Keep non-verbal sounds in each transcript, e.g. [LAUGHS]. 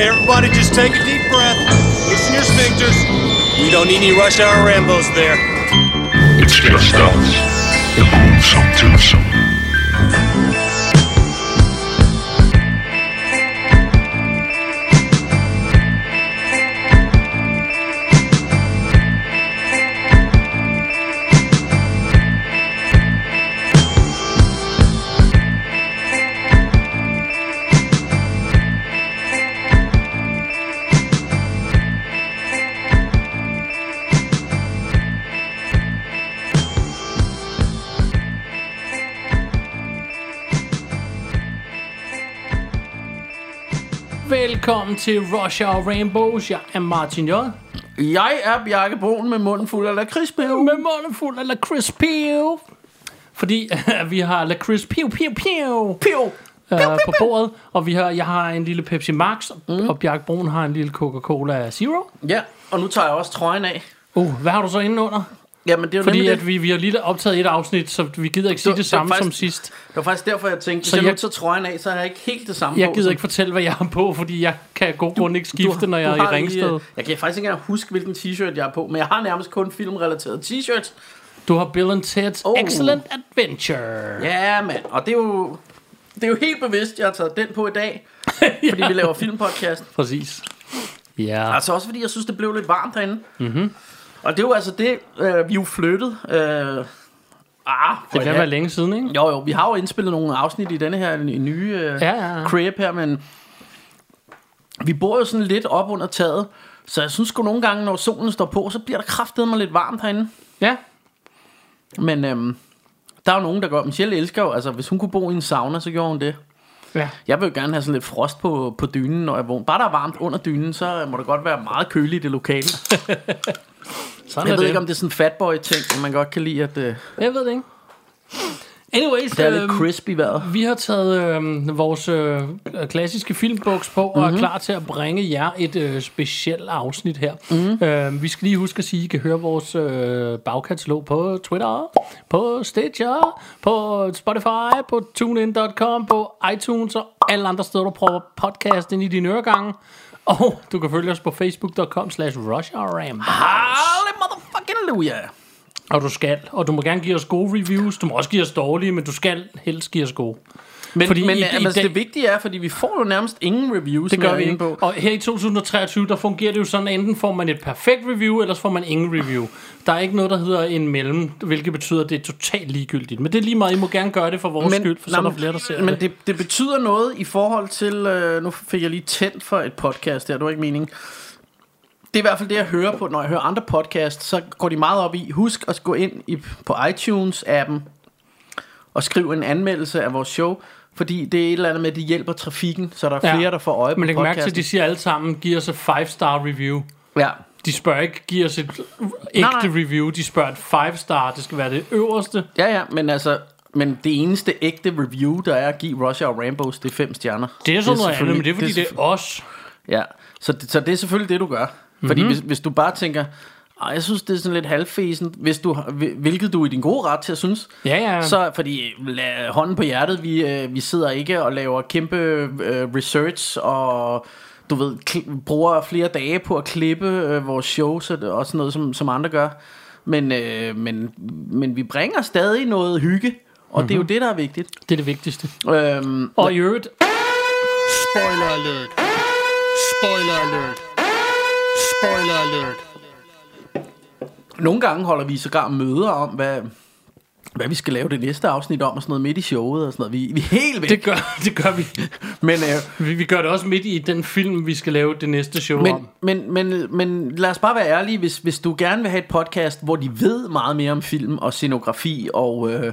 Okay, everybody, just take a deep breath. Loosen your sphincters. We don't need any rush hour Rambos there. It's just us. The. Til Rush Hour Rainbows. Jeg er Martin J. Jeg er Bjarke Brun med munden fuld af lakridspiv. Med munden fuld af lakrids piv. Fordi uh, [LAUGHS] vi har lakrids piv, piv, piv. Piv. Uh, på bordet, og vi har, jeg har en lille Pepsi Max, mm. og Bjarke Brun har en lille Coca-Cola Zero. Ja, og nu tager jeg også trøjen af. Uh, hvad har du så inde under? Jamen, det er jo Fordi at vi, vi har lige optaget et afsnit, så vi gider ikke sige Det det samme det var som faktisk- sidst. Det var faktisk derfor, jeg tænkte, Så hvis jeg, jeg- nu tager trøjen af, så har jeg ikke helt det samme Jeg på. gider som- ikke fortælle, hvad jeg har på, fordi jeg kan af god grund ikke skifte, når jeg er i har lige, Ringsted. øh, jeg kan faktisk ikke engang huske, hvilken t-shirt jeg er på, men jeg har nærmest kun filmrelaterede t-shirts. Du har Bill and Ted's Oh. Excellent Adventure. Ja, mand. Og det er jo... Det er jo helt bevidst, jeg har taget den på i dag, [LAUGHS] fordi vi laver filmpodcast. Præcis. Ja. Altså også fordi, jeg synes, det blev lidt varmt derinde. Mm-hmm. Og det er jo altså det, øh, vi er jo flyttet. Øh, ah, Det kan være længe siden, ikke? Jo, jo, vi har jo indspillet nogle afsnit i denne her nye øh, Ja, ja, ja. crib her, men vi bor jo sådan lidt op under taget, så jeg synes sgu nogle gange, når solen står på, så bliver der kraftedeme lidt varmt herinde. Ja. Men øhm, der er jo nogen, der gør, Michelle elsker jo, altså hvis hun kunne bo i en sauna, så gjorde hun det. Ja. Jeg vil jo gerne have sådan lidt frost på, på dynen, når jeg vågner. Bare der er varmt under dynen, så må det godt være meget køligt i det lokale. [LAUGHS] Sådan Jeg ved det. ikke, om det er sådan en fatboy-ting, men man godt kan lide, at øh, Jeg ved det ikke. Anyways, det er lidt øhm, crisp i vejret. vi har taget øh, vores øh, klassiske filmboks på og Mhm. er klar til at bringe jer et øh, specielt afsnit her. Mm. Øh, vi skal lige huske at sige, at I kan høre vores øh, bagkatalog på Twitter, på Stitcher, på Spotify, på TuneIn.com, på iTunes og alle andre steder, du prøver podcast ind i dine øregange. Og du kan følge os på facebook.com slash rushhourram. Halle motherfucking hallelujah. Og du skal, og du må gerne give os gode reviews, du må også give os dårlige, men du skal helst give os gode. Men, Fordi men i- i altså, dag- det vigtige er, fordi vi får jo nærmest ingen reviews. Det gør vi ikke. inde Og her i 2023, der fungerer det jo sådan, enten får man et perfekt review, eller så får man ingen review. Der er ikke noget, der hedder en mellem, hvilket betyder, at det er totalt ligegyldigt. Men det er lige meget, I må gerne gøre det for vores skyld, for så er der flere, der ser men det. det, det betyder noget i forhold til... Øh, nu fik jeg lige tændt for et podcast her, det var ikke meningen. Det er i hvert fald det, jeg hører på, når jeg hører andre podcasts, så går de meget op i, husk at gå ind i, på iTunes-appen og skrive en anmeldelse af vores show, fordi det er et eller andet med, at det hjælper trafikken, så der er Ja. flere, der får øje på Men læg mærke til, at de siger alle sammen, giv os et 5-star review. Ja, De spørger ikke, giv os et ægte nej. review. De spørger et 5-star. Det skal være det øverste. ja, ja, men altså... Men det eneste ægte review, der er at give Russia og Rambos, det er fem stjerner. Det er sådan noget andet, men det er fordi, det er, selvfø- os. Ja, så, det- så det er selvfølgelig det, du gør. Fordi Mhm. hvis, hvis du bare tænker, "Ej, jeg synes, det er sådan lidt halvfæsen, hvis du, hvilket du er i din gode ret til at synes, Ja, ja. så fordi lad hånden på hjertet, vi, øh, vi sidder ikke og laver kæmpe øh, research og du ved, kl- bruger flere dage på at klippe øh, vores shows og, og sådan noget, som, som andre gør. Men, øh, men, men vi bringer stadig noget hygge, og mm-hmm. det er jo det, der er vigtigt. Det er det vigtigste. Øhm, Og i øvrigt, Spoiler alert. Spoiler alert. Spoiler alert. Nogle gange holder vi sågar møder om, hvad, hvad vi skal lave det næste afsnit om, og sådan noget midt i showet og sådan noget. Vi, vi er helt væk. det gør, det gør vi. [LAUGHS] Men, øh, Vi, vi gør det også midt i den film, vi skal lave det næste show om. men, men, men, men lad os bare være ærlige. Hvis, hvis du gerne vil have et podcast, hvor de ved meget mere om film og scenografi og øh,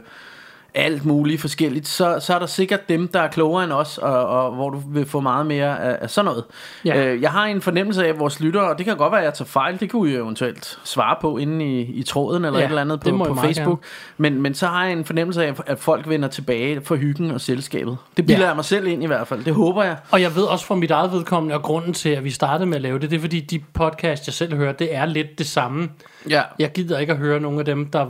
alt muligt forskelligt, så, så er der sikkert dem, der er klogere end os, og, og hvor du vil få meget mere af, af sådan noget. Ja. Øh, jeg har en fornemmelse af, at vores lyttere, og det kan godt være, at jeg tager fejl, det kunne I eventuelt svare på inde i, i tråden eller Ja, et eller andet det på, på Facebook. Men, men så har jeg en fornemmelse af, at folk vender tilbage for hyggen og selskabet. Det bilder Ja. jeg mig selv ind i hvert fald. Det håber jeg. Og jeg ved også fra mit eget vedkommende, og grunden til, at vi startede med at lave det, det er fordi, de podcast, jeg selv hører, det er lidt det samme. Ja. Jeg gider ikke at høre nogle af dem, der...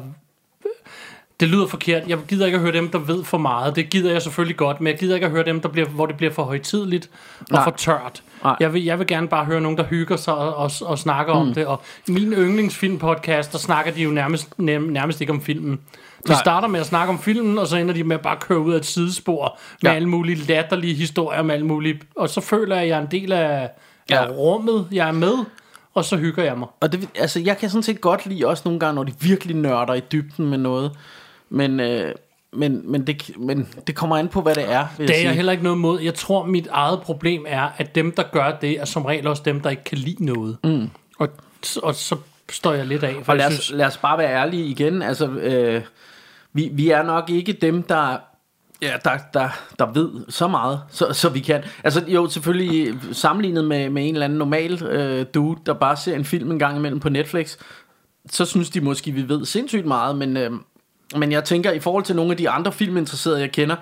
Det lyder forkert. Jeg gider ikke at høre dem, der ved for meget. Det gider jeg selvfølgelig godt, men jeg gider ikke at høre dem, der bliver, hvor det bliver for højtidligt og Nej. for tørt. Nej. Jeg vil, jeg vil gerne bare høre nogen, der hygger sig og, og, og snakker mm. om det. Og min yndlingsfilmpodcast, der snakker de jo nærmest, nærmest, ikke om filmen. De Nej. starter med at snakke om filmen, og så ender de med at bare køre ud af et sidespor med Ja. alle mulige latterlige historier med alle mulige... Og så føler jeg, at jeg er en del af, Ja. af rummet, jeg er med, og så hygger jeg mig. Og det, altså, jeg kan sådan set godt lide også nogle gange, når de virkelig nørder i dybden med noget. Men, øh, men, men, det, men det kommer an på, hvad det er, vil Det er sige. jeg heller ikke noget mod. Jeg tror, mit eget problem er, at dem, der gør det, er som regel også dem, der ikke kan lide noget. Mm. Og, og så står jeg lidt af. For Og lad jeg os, synes, lad os bare være ærlige igen. Altså, øh, vi, vi er nok ikke dem, der, ja, der, der, der ved så meget, så, så vi kan. Altså jo, selvfølgelig sammenlignet med, med en eller anden normal øh, dude, der bare ser en film en gang imellem på Netflix, så synes de måske, vi ved sindssygt meget, men, øh, men jeg tænker, i forhold til nogle af de andre filminteresserede, jeg kender,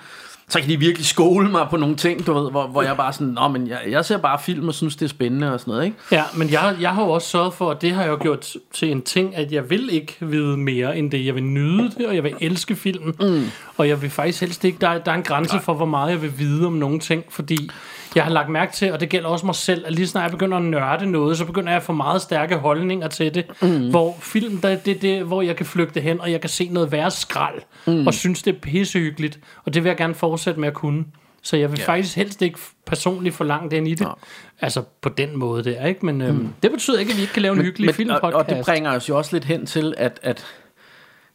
så kan de virkelig skole mig på nogle ting, du ved, hvor, hvor jeg bare sådan, Nå, men jeg, jeg ser bare film og synes, det er spændende og sådan noget, ikke? Ja, men jeg, jeg har jo også sørget for, at det har jeg jo gjort til en ting, at jeg vil ikke vide mere end det. Jeg vil nyde det, og jeg vil elske filmen. Mm. Og jeg vil faktisk helst ikke, der, er- der er en grænse for, hvor meget jeg vil vide om nogle ting, fordi jeg har lagt mærke til, og det gælder også mig selv, at lige snart jeg begynder at nørde noget, så begynder jeg at få meget stærke holdninger til det. Mm. Hvor film, der, det er det, hvor jeg kan flygte hen, og jeg kan se noget værre skrald, mm. og synes, det er pissehyggeligt. Og det vil jeg gerne fortsætte med at kunne. Så jeg vil ja. faktisk helst ikke personligt for langt ind i det. Altså på den måde der, ikke? Men øhm, det betyder ikke, at vi ikke kan lave en hyggelig og, filmpodcast. og det bringer os jo også lidt hen til, at, at,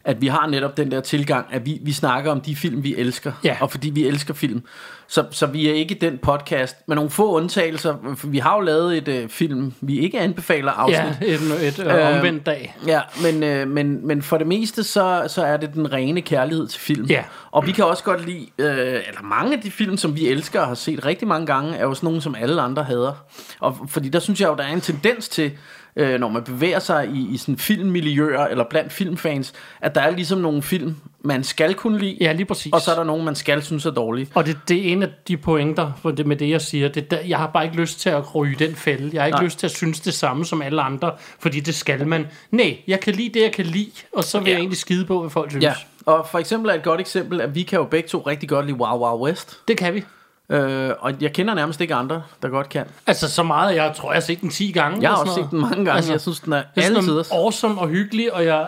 at vi har netop den der tilgang, at vi, vi snakker om de film, vi elsker. Ja. Og fordi vi elsker film. Så, så vi er ikke den podcast, med nogle få undtagelser. Vi har jo lavet et øh, film, vi ikke anbefaler afsnit. Ja, et, et øh, Øhm, omvendt dag. Ja, men, øh, men, men for det meste, så, så er det den rene kærlighed til film. Ja. Og vi kan også godt lide, øh, eller mange af de film, som vi elsker og har set rigtig mange gange, er jo sådan nogle, som alle andre hader. Og fordi der synes jeg jo, der er en tendens til, øh, når man bevæger sig i, i sådan filmmiljøer, eller blandt filmfans, at der er ligesom nogle film, man skal kunne lide, Ja, lige præcis. og så er der nogle, man skal synes er dårlige. Og det, det er en af de pointer for det, med det, jeg siger. Det, der, jeg har bare ikke lyst til at ryge den fælde. Jeg har ikke Nej. lyst til at synes det samme som alle andre, fordi det skal man. Nej, jeg kan lide det, jeg kan lide, og så vil ja. jeg egentlig skide på, hvad folk synes. Ja, og for eksempel er et godt eksempel, at vi kan jo begge to rigtig godt lide Wow Wow West. Det kan vi. Øh, og jeg kender nærmest ikke andre, der godt kan. Altså så meget, jeg tror, jeg har set den 10 gange. Jeg har også set den mange gange. Altså, jeg synes, den er altid. awesome og hyggelig, og jeg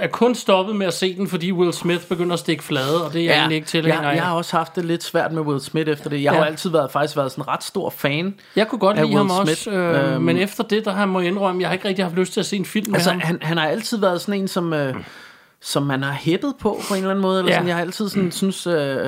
er kun stoppet med at se den, fordi Will Smith begynder at stikke flade, og det er jeg egentlig ikke tilhænger jeg, jeg har også haft det lidt svært med Will Smith efter det. Jeg har Ja. jo altid været, faktisk været sådan en ret stor fan. Jeg kunne godt af lide ham Will også, Smith. øh, Øhm. men efter det, der har må jeg indrømme, jeg har ikke rigtig haft lyst til at se en film Altså, med ham. han, han har altid været sådan en, som, øh, som man har hæppet på på en eller anden måde. Eller Ja. sådan. Jeg har altid sådan, synes... Øh,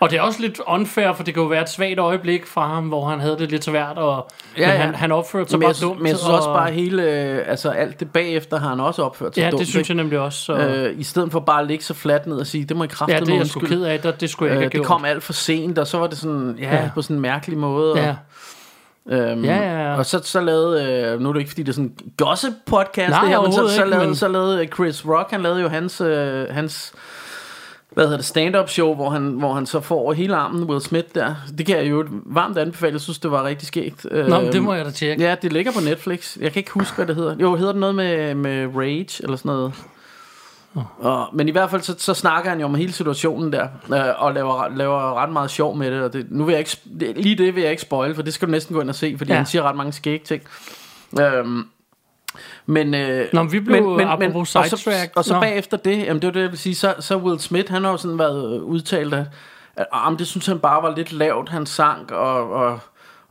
Og det er også lidt unfair, for det kan jo være et svagt øjeblik fra ham, hvor han havde det lidt svært, og Ja, ja. Han, han opførte sig men, bare jeg, dumt. men jeg synes og, også bare hele... Øh, altså, alt det bagefter har han også opført sig Ja, dumt. det synes ikke? jeg nemlig også. Så, Øh, I stedet for bare at ligge så fladt ned og sige, det må I ja, kraftedeme det er jeg sgu ked af, det, det skulle jeg ikke Øh, det gjort. kom alt for sent, og så var det sådan, ja, Ja. ja. på sådan en mærkelig måde. Ja. Og, øhm, Ja, ja, ja. Og så, så lavede, øh, nu er det ikke fordi, det er sådan en gossip podcast, Nej, det her, men så, så, ikke, lavede, men- så lavede Chris Rock, han lavede jo hans, øh, hans hvad hedder det, stand-up show, hvor han, hvor han så får over hele armen Will Smith der. Det kan jeg jo varmt anbefale, jeg synes, det var rigtig skægt. Nå, men det må jeg da tjekke. Ja, det ligger på Netflix. Jeg kan ikke huske, hvad det hedder. Jo, hedder det noget med, med Rage, eller sådan noget? Og, men i hvert fald så, så snakker han jo om hele situationen der øh, Og laver, laver ret meget sjov med det, og det Nu vil jeg ikke Lige det vil jeg ikke spoil For det skal du næsten gå ind og se Fordi Ja. han siger ret mange skæg ting øhm, Men øh, Nå, men vi blev apropos og så, og så Nå. bagefter det Jamen det var det jeg vil sige Så, så Will Smith han har jo sådan været øh, udtalt At, at ah, men det synes han bare var lidt lavt Han sang og, og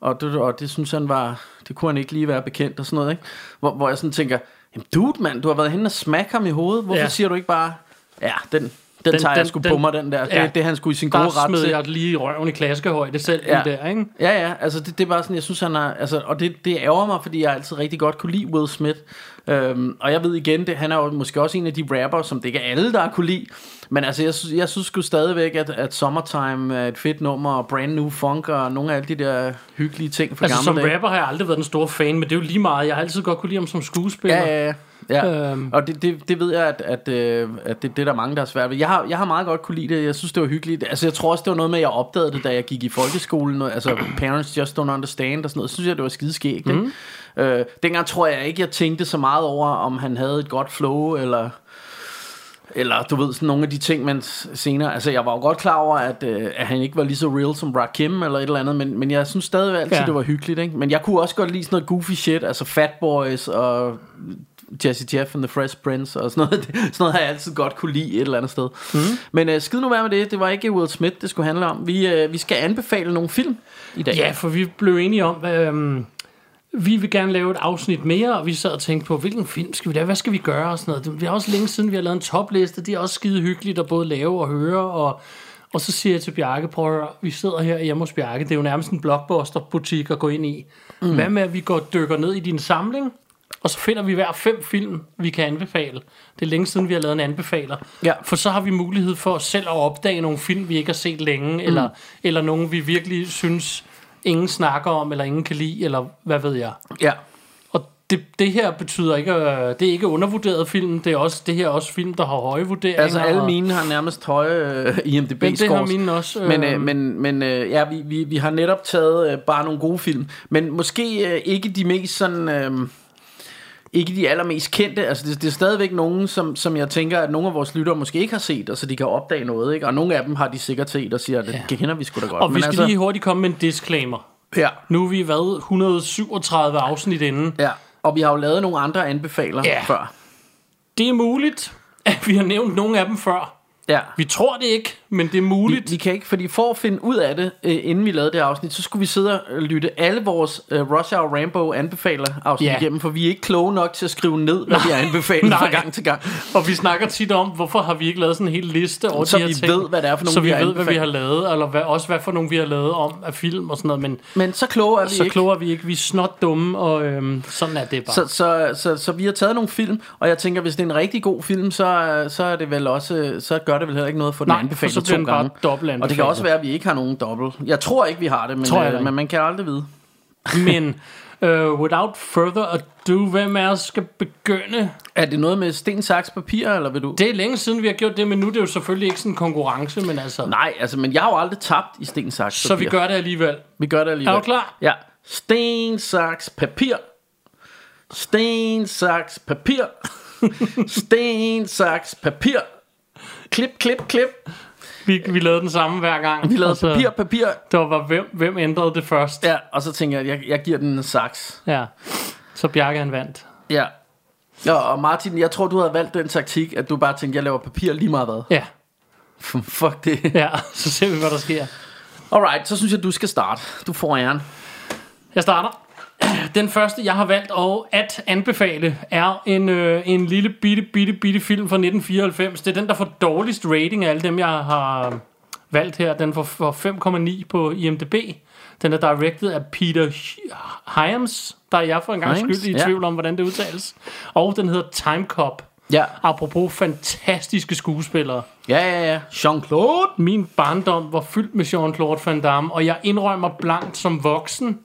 og det, og det synes han var Det kunne han ikke lige være bekendt og sådan noget ikke? Hvor, hvor jeg sådan tænker Jamen dude mand, du har været henne og smække ham i hovedet Hvorfor ja. siger du ikke bare Ja, den, den, Den- den tager jeg den- sgu den- på mig den der Det, ja. det han skulle i sin gode ret smed til jeg lige i røven i klaskehøjde selv Ja. der, ikke? Ja, ja, altså det, det er bare sådan, jeg synes han er, altså, og det, det ærger mig, fordi jeg altid rigtig godt kunne lide Will Smith, øhm, og jeg ved igen, det, han er jo måske også en af de rapper, som det ikke er alle, der kunne lide, men altså jeg, synes- jeg synes sgu stadigvæk, at, at Summertime er et fedt nummer, og Brand New Funk, og nogle af alle de der hyggelige ting fra Altså som gamle dage. rapper har jeg aldrig været den store fan, men det er jo lige meget. Jeg har altid godt kunne lide ham som skuespiller. Ja, ja, ja. Ja, Øhm. og det, det, det ved jeg, at, at, øh, at det, det er der mange, der er svært ved. Jeg har, jeg har meget godt kunne lide det. Jeg synes, det var hyggeligt. Altså, jeg tror også, det var noget med, at jeg opdagede det, da jeg gik i folkeskolen. Altså, [CLEARS THROAT] Parents Just Don't Understand og sådan noget. Så synes jeg, det var skideskægt. Mm. Ikke? Øh, dengang tror jeg ikke, jeg tænkte så meget over, om han havde et godt flow, eller... Eller du ved, sådan nogle af de ting, man senere... Altså, jeg var jo godt klar over, at, øh, at han ikke var lige så real som Rakim eller et eller andet, men, men jeg synes stadig altid, ja. det var hyggeligt, ikke? Men jeg kunne også godt lide sådan noget goofy shit, altså Fat Boys og Jesse Jeff and the Fresh Prince og sådan noget. [LAUGHS] sådan noget har jeg altid godt kunne lide et eller andet sted. Mm. Men øh, skid nu være med det, det var ikke Will Smith, det skulle handle om. Vi, øh, vi skal anbefale nogle film i dag. Ja, for vi blev enige om, øhm, vi vil gerne lave et afsnit mere, og vi sad og tænkte på, hvilken film skal vi lave, hvad skal vi gøre og sådan noget. Det er også længe siden, vi har lavet en topliste, det er også skide hyggeligt at både lave og høre, og, og så siger jeg til Bjarke, prøv at vi sidder her hjemme hos Bjarke, det er jo nærmest en blockbuster-butik at gå ind i. Mm. Hvad med, at vi går dykker ned i din samling, og så finder vi hver fem film, vi kan anbefale. Det er længe siden, vi har lavet en anbefaler. Ja. For så har vi mulighed for selv at opdage nogle film, vi ikke har set længe, mm. eller, eller nogle, vi virkelig synes, ingen snakker om, eller ingen kan lide, eller hvad ved jeg. ja. Og det, det her betyder ikke, øh, det er ikke undervurderet film, det er også det her er også film, der har høje vurderinger. Altså alle og- mine har nærmest høje øh, IMDb Men det har scores. mine også. Men, øh, øh, men, men øh, ja, vi, vi, vi har netop taget øh, bare nogle gode film. Men måske øh, ikke de mest sådan... Øh, ikke de allermest kendte. Altså det, det er stadigvæk nogen, som, som jeg tænker, at nogle af vores lyttere måske ikke har set, og så de kan opdage noget. Ikke? Og nogle af dem har de sikkert set og siger, at det kender vi sgu da godt. og vi skal altså, lige hurtigt komme med en disclaimer. ja, Nu er vi været 137 afsnit inden. ja. Og vi har jo lavet nogle andre anbefaler Ja. før. Det er muligt, at vi har nævnt nogle af dem før. Ja. Vi tror det ikke, men det er Vi, muligt. vi kan ikke, fordi for at finde ud af det, øh, inden vi lavede det afsnit, så skulle vi sidde og lytte alle vores øh, Rush Hour Rambo anbefaler afsnit Ja. igennem, for vi er ikke kloge nok til at skrive ned, hvad vi har anbefalet fra Nej. gang til gang. Og vi snakker tit om, hvorfor har vi ikke lavet sådan en hel liste over Så de her vi ting. ved, hvad det er for nogle, Så vi vi ved, hvad vi har lavet, eller hvad, også hvad for nogle vi har lavet om af film og sådan noget. Men Men så kloge er vi så ikke. kloge er vi ikke. Vi er snot dumme, og øhm, sådan er det bare. Så, så, så, så vi har taget nogle film, og jeg tænker, hvis det er en rigtig god film, så, så er det vel også, så gør det vel heller ikke noget for den Nej, anbefalet så to den bare gange. dobbelt Og det kan også være, at vi ikke har nogen dobbelt. Jeg tror ikke, vi har det, men, Tror jeg øh, men man kan aldrig vide. [LAUGHS] Men uh, without further ado, hvem os skal begynde? Er det noget med sten, saks, papir, eller vil du? Det er længe siden, vi har gjort det, men nu er det jo selvfølgelig ikke sådan en konkurrence, men altså... Nej, altså, men jeg har jo aldrig tabt i sten, saks, Så vi gør det alligevel. Vi gør det alligevel. Er du klar? Ja. Sten, saks, papir. Sten, saks, papir. [LAUGHS] Sten, saks, papir. Klip, klip, klip. Vi, vi lavede den samme hver gang. Vi lavede så- papir, papir. Det var, hvem, hvem ændrede det først? Ja, og så tænker jeg, jeg, jeg giver den en saks. ja. Så Bjarke han vandt. Ja. Ja, og Martin, jeg tror, du havde valgt den taktik, at du bare tænkte, jeg laver papir lige meget hvad. Ja, [LAUGHS] Fuck det. ja. Så ser vi, hvad der sker. Alright, så synes jeg, du skal starte. Du får æren. Jeg starter. [CLEARS THROAT] Den første, jeg har valgt og at anbefale, er en, øh, en lille bitte, bitte, bitte film fra 1994. Det er den, der får dårligst rating af alle dem, jeg har valgt her. Den får, får 5,9 på IMDb. Den er directed af Peter Hyams, der er jeg for en gang skyld i ja. tvivl om, hvordan det udtales. Og den hedder Time Cop. Ja. Apropos fantastiske skuespillere. Ja, ja, ja. Jean-Claude. Min barndom var fyldt med Jean-Claude Van Damme, og jeg indrømmer blankt som voksen,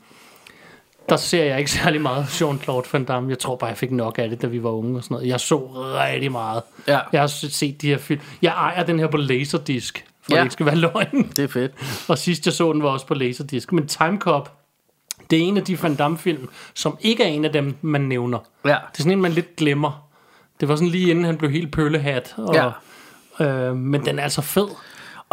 der ser jeg ikke særlig meget Jean-Claude Van Damme. Jeg tror bare, jeg fik nok af det, da vi var unge og sådan noget. Jeg så rigtig meget. Ja. Jeg har set de her film. Jeg ejer den her på Laserdisc, for Ja. det ikke skal være løgn. Det er fedt. Og sidst jeg så den var også på Laserdisc. Men Time Cop, det er en af de Van Damme-film, som ikke er en af dem, man nævner. Ja. Det er sådan en, man lidt glemmer. Det var sådan lige inden han blev helt pøllehat. Og, Ja. øh, men den er altså fed.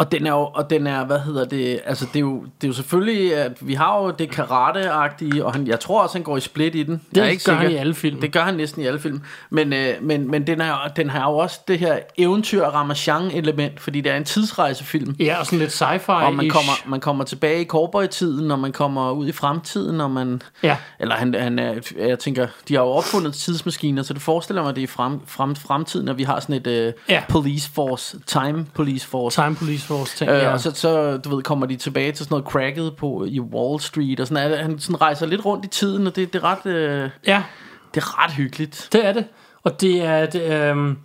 Og den er jo, og den er, hvad hedder det, altså det er jo, det er jo selvfølgelig, at vi har jo det karate-agtige, og han, jeg tror også, han går i split i den. Det jeg er ikke gør han sikker. i alle film. Det gør han næsten i alle film. Men, øh, men, men den, er, den har jo også det her eventyr Ramachan-element, fordi det er en tidsrejsefilm. Ja, og sådan lidt sci-fi Og man kommer, man kommer tilbage i cowboy-tiden, og man kommer ud i fremtiden, og man... Ja. Eller han, han er, jeg tænker, de har jo opfundet tidsmaskiner, så det forestiller mig, at det er frem, frem, fremtiden, at vi har sådan et uh, Ja. police force, time police force. Time Police Force ting. Øh, ja. Og så, så, du ved, kommer de tilbage til sådan noget cracket på i Wall Street, og sådan det. Han sådan rejser lidt rundt i tiden, og det, det, er, ret, øh, ja, det er ret hyggeligt. det er det. Og det er, det, øhm,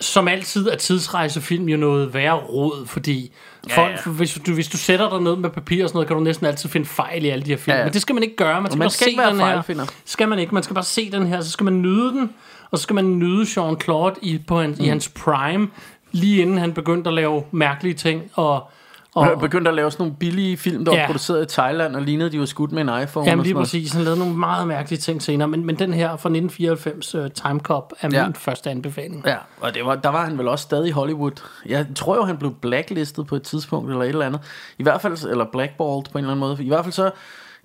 som altid er tidsrejsefilm jo noget værre råd, fordi Ja, folk, ja. Hvis, du, hvis du sætter dig ned med papir og sådan noget, kan du næsten altid finde fejl i alle de her film. Ja, Ja. Men det skal man ikke gøre. Man skal, man bare skal se ikke den her. Skal man ikke. Man skal bare se den her, så skal man nyde den, og så skal man nyde Jean-Claude i, på hans, Mm. i hans prime, lige inden han begyndte at lave mærkelige ting, og Og begyndte at lave sådan nogle billige film, der var Ja. produceret i Thailand, og lignede, de var skudt med en iPhone. Jamen lige præcis, han lavede nogle meget mærkelige ting senere, men, men den her fra 1994, uh, Time Cop, er Ja. min første anbefaling. Ja, og det var, der var han vel også stadig i Hollywood. Jeg tror jo, han blev blacklistet på et tidspunkt, eller et eller andet. I hvert fald, eller blackballed på en eller anden måde. I hvert fald så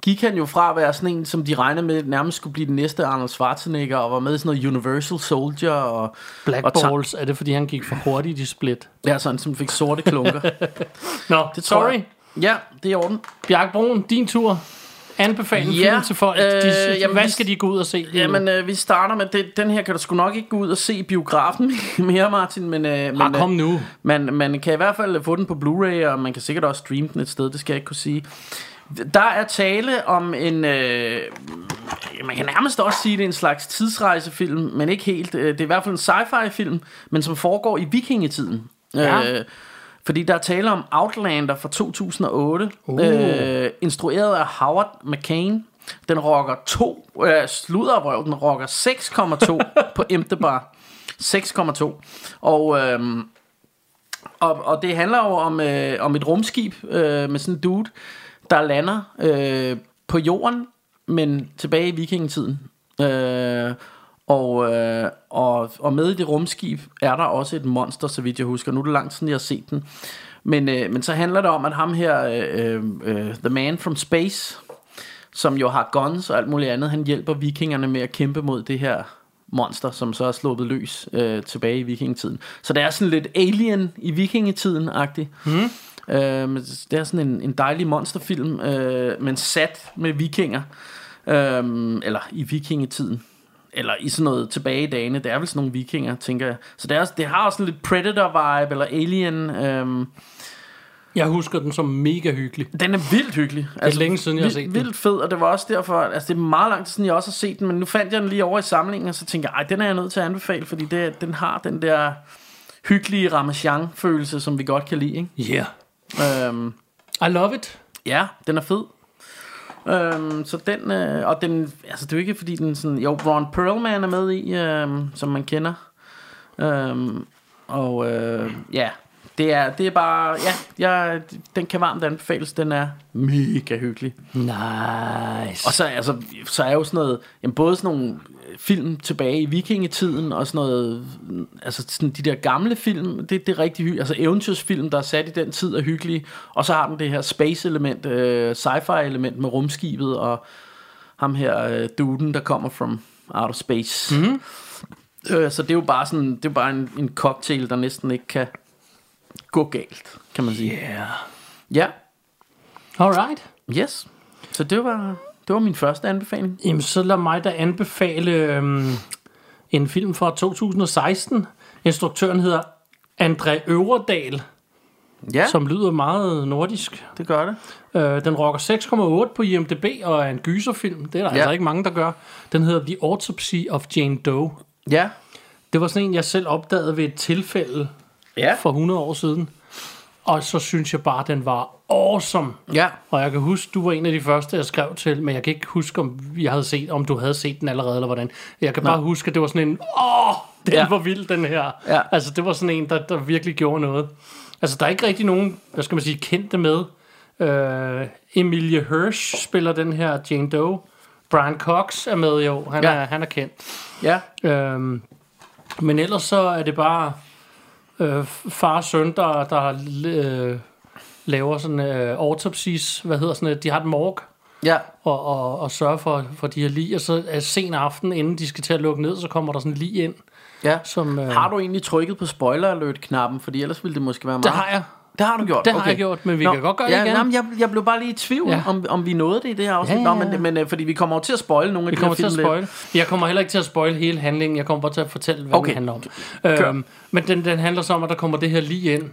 gik han jo fra at være sådan en, som de regnede med nærmest skulle blive den næste Arnold Schwarzenegger, og var med i sådan noget Universal Soldier, og, Black og Balls, er det fordi han gik for hurtigt i split? ja, sådan som fik sorte klunker. [LAUGHS] Nå, Det tror sorry. jeg. Ja, det er orden. Bjarke Brun, din tur. Anbefaling Ja, film til folk. øh, De, jamen, hvad skal de gå ud og se? Jamen, øh, vi starter med, det, den her kan du sgu nok ikke gå ud og se i biografen [LAUGHS] mere, Martin, men, øh, men ah, kom nu. Man, man kan i hvert fald få den på Blu-ray, og man kan sikkert også streame den et sted, det skal jeg ikke kunne sige. Der er tale om en... Øh, man kan nærmest også sige, det er en slags tidsrejsefilm, men ikke helt. Øh, Det er i hvert fald en sci-fi film, men som foregår i vikingetiden. Ja. Øh, fordi der er tale om Outlander fra 2008, Uh. øh, instrueret af Howard McCain. Den rocker 2, øh, sluderrøv, den rocker 6,2 [LAUGHS] på Emtebar. 6,2. Og, øhm, og, og det handler jo om, øh, om et rumskib øh, med sådan en dude, der lander øh, på jorden, men tilbage i vikingetiden. Øh, og, øh, og, og med i det rumskib er der også et monster, så vidt jeg husker. Nu er det langt siden, jeg har set den. Men, øh, men så handler det om, at ham her, øh, øh, The Man from Space, som jo har guns og alt muligt andet, han hjælper vikingerne med at kæmpe mod det her monster, som så er sluppet løs øh, tilbage i vikingetiden. Så det er sådan lidt Alien i vikingetiden-agtigt. Mm. Øh, det er sådan en, en dejlig monsterfilm, øh, men sat med vikinger. Øh, eller i vikingetiden. Eller i sådan noget tilbage i dagene. Det er vel sådan nogle vikinger, tænker jeg. Så det, er, også- det har også lidt Predator-vibe, eller Alien. Øh, Jeg husker den som mega hyggelig. den er vildt hyggelig. Det er længe siden, jeg har set den. Vildt fed, og det var også derfor, altså det er meget lang tid siden, jeg også har set den, men nu fandt jeg den lige over i samlingen, og så tænkte jeg, ej, den er jeg nødt til at anbefale, fordi det, den har den der hyggelige Ramachan-følelse, som vi godt kan lide, ikke? Yeah. Øhm, I love it. ja, den er fed. Øhm, så den, øh, og den, altså det er jo ikke fordi den sådan, jo, Ron Perlman er med i, øhm, som man kender. Øhm, og øh, ja, det er, det er bare, ja, jeg, den kan varmt anbefales, den er mega hyggelig. Nice. Og så, altså, så er jo sådan noget, jamen både sådan nogle øh, film tilbage i vikingetiden, og sådan noget, altså sådan de der gamle film, det, det er rigtig hyggeligt. Altså eventyrsfilm, der er sat i den tid, er hyggelige. Og så har den det her space-element, øh, sci-fi-element med rumskibet, og ham her øh, duden, der kommer from outer space. Mm-hmm. Øh, så det er jo bare sådan, det er bare en, en cocktail, der næsten ikke kan gå galt, kan man sige. Yeah. Ja, Alright. yes. Så det var, det var min første anbefaling. Jamen, så lad mig da anbefale øhm, en film fra 2016. Instruktøren hedder André Øvredal, Ja, som lyder meget nordisk. det gør det. Øh, den rocker 6,8 på IMDb og er en gyserfilm. Det er der ja. altså ikke mange, der gør. Den hedder The Autopsy of Jane Doe. Ja. Det var sådan en, jeg selv opdagede ved et tilfælde Ja. for 100 år siden. Og så synes jeg bare, den var awesome. Ja. Og jeg kan huske, du var en af de første, jeg skrev til, men jeg kan ikke huske, om, jeg havde set, om du havde set den allerede, eller hvordan. Jeg kan bare huske, at det var sådan en, åh, den ja. var vild, den her. Ja. Altså, det var sådan en, der, der virkelig gjorde noget. Altså, der er ikke rigtig nogen, hvad skal man sige, kendte med. Øh, Emilie Hirsch spiller den her Jane Doe. Brian Cox er med, jo. Han, Ja. er, han er kendt. Ja. Øhm, men ellers så er det bare øh, far og søn, der, der øh, laver sådan øh, autopsies, hvad hedder sådan et, de har et morg, Ja. og, og, og sørger for, for de her lige, og så er sen aften, inden de skal til at lukke ned, så kommer der sådan lige ind, Ja. som... Øh, Har du egentlig trykket på spoiler alert-knappen? Fordi ellers ville det måske være meget... det har jeg. Det har du gjort? Det har jeg gjort, men vi kan godt gøre det ja, igen. nej, men jeg, jeg blev bare lige i tvivl, ja. Om, om vi nåede det i det her afsnit. Ja, Nå, ja, ja. men, men øh, fordi vi kommer jo til at spoile nogle af Vi de her kommer til film at lidt. spoil. Jeg kommer heller ikke til at spoil hele handlingen. Jeg kommer bare til at fortælle, hvad Okay. okay. den handler om. Kør. Øhm, men den, den handler så om, at der kommer det her lige ind.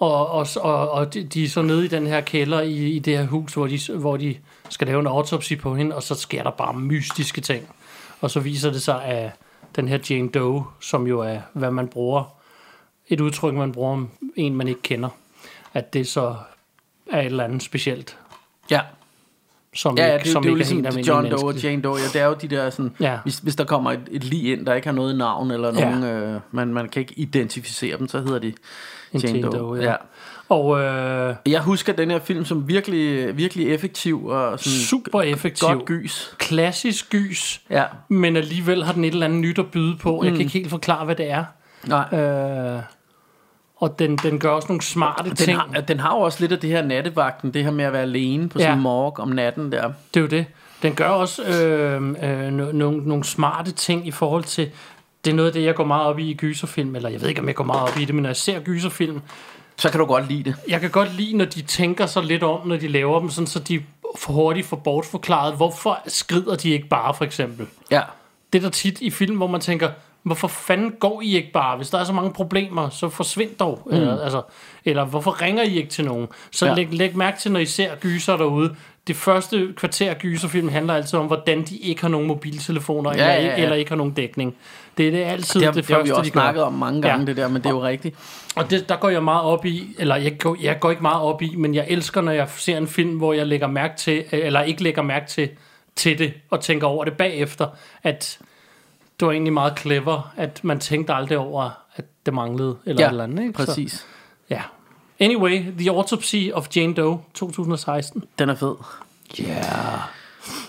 Og, og, og, og de, de er så nede i den her kælder i, i det her hus, hvor de, hvor de skal lave en autopsi på hende. Og så sker der bare mystiske ting. Og så viser det sig, at den her Jane Doe, som jo er, hvad man bruger, et udtryk, man bruger om en, man ikke kender, at det så er et eller andet specielt. Ja. som Ja, ja ikke, det, som det er jo ikke er ligesom helt John Doe og. Jane Doe. Ja, det er jo de der sådan, Ja. hvis, hvis der kommer et, et lige ind, der ikke har noget navn, eller Ja. nogen, øh, man, man kan ikke identificere dem, så hedder de En Jane, Jane Doe. Doe, ja. Og øh, Jeg husker den her film som virkelig, virkelig effektiv og sådan super effektiv. godt gys. Klassisk gys, Ja, men alligevel har den et eller andet nyt at byde på. Jeg kan ikke helt forklare, hvad det er. nej. Øh, og den, den gør også nogle smarte Den ting. har, den har jo også lidt af det her nattevagten, det her med at være alene på Ja. sådan en morg om natten der. Det er jo det. Den gør også øh, øh, no, nogle, nogle smarte ting i forhold til... Det er noget af det, jeg går meget op i i gyserfilm. Eller jeg ved ikke, om jeg går meget op i det, men når jeg ser gyserfilm... Så kan du godt lide det. Jeg kan godt lide, når de tænker sig lidt om, når de laver dem, sådan, så de for hurtigt får bortforklaret, hvorfor skrider de ikke bare, for eksempel. Ja. Det er der tit i film, hvor man tænker, hvorfor fanden går I ikke bare? Hvis der er så mange problemer, så forsvind dog. Mm. Eller, altså, eller hvorfor ringer I ikke til nogen? Så Ja. læg, læg mærke til, når I ser gyser derude. Det første kvarter gyserfilm handler altid om, hvordan de ikke har nogen mobiltelefoner, Ja, eller, ja, ja. eller ikke har nogen dækning. Det er det altid Det har, det, det har vi første, også snakket om mange gange, Ja. det der, men det er jo rigtigt. Og det, der går jeg meget op i, eller jeg går, jeg går ikke meget op i, men jeg elsker, når jeg ser en film, hvor jeg lægger mærke til, eller ikke lægger mærke til, til det, og tænker over det bagefter, at det var egentlig meget clever, at man tænkte aldrig over, at det manglede, eller Ja, et eller andet. Ikke? præcis. Så, ja. Anyway, The Autopsy of Jane Doe, 2016. Den er fed. Yeah.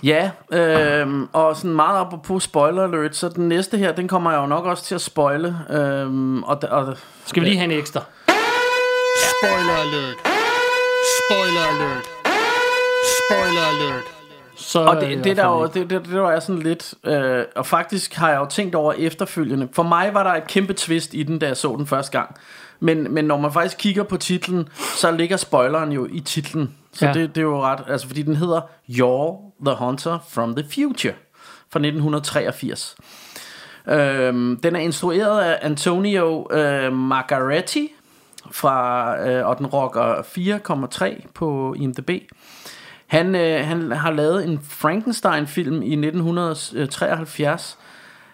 Ja, øhm, og sådan meget apropos spoiler alert, så den næste her, den kommer jeg jo nok også til at spoile. Øhm, og, og, Skal vi lige have en ekstra? Spoiler alert. Spoiler alert. Spoiler alert. Så, Og øh, det, det, der jo, det, det, det der er sådan lidt øh, Og faktisk har jeg jo tænkt over efterfølgende For mig var der et kæmpe twist i den Da jeg så den første gang Men, men når man faktisk kigger på titlen Så ligger spoileren jo i titlen Så Ja. det, det er jo ret Altså fordi den hedder You're the Hunter from the Future Fra 1983 øhm, Den er instrueret af Antonio øh, Margaretti fra, øh, Og den rocker 4,3 på IMDb han, øh, han har lavet en Frankenstein-film i 1973.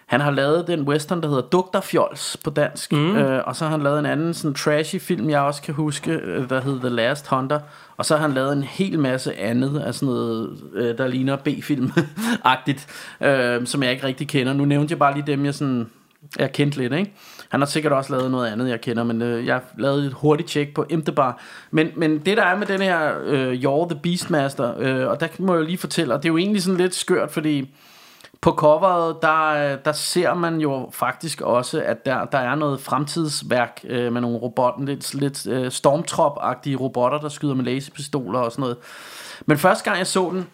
Han har lavet den western, der hedder Dugter Fjols på dansk. Mm. Øh, og så har han lavet en anden sådan trashy film, jeg også kan huske, øh, der hedder The Last Hunter. Og så har han lavet en hel masse andet af sådan noget, øh, der ligner B-film-agtigt, øh, som jeg ikke rigtig kender. Nu nævnte jeg bare lige dem, jeg sådan jeg kendte lidt, ikke? Han har sikkert også lavet noget andet, jeg kender, men øh, jeg lavede et hurtigt tjek på Imdebar. Men, men det, der er med den her øh, You're the Beastmaster, øh, og der må jeg lige fortælle, og det er jo egentlig sådan lidt skørt, fordi på coveret, der, der ser man jo faktisk også, at der, der er noget fremtidsværk øh, med nogle robotter, lidt, lidt øh, stormtrop-agtige robotter, der skyder med laserpistoler og sådan noget. Men første gang jeg så den,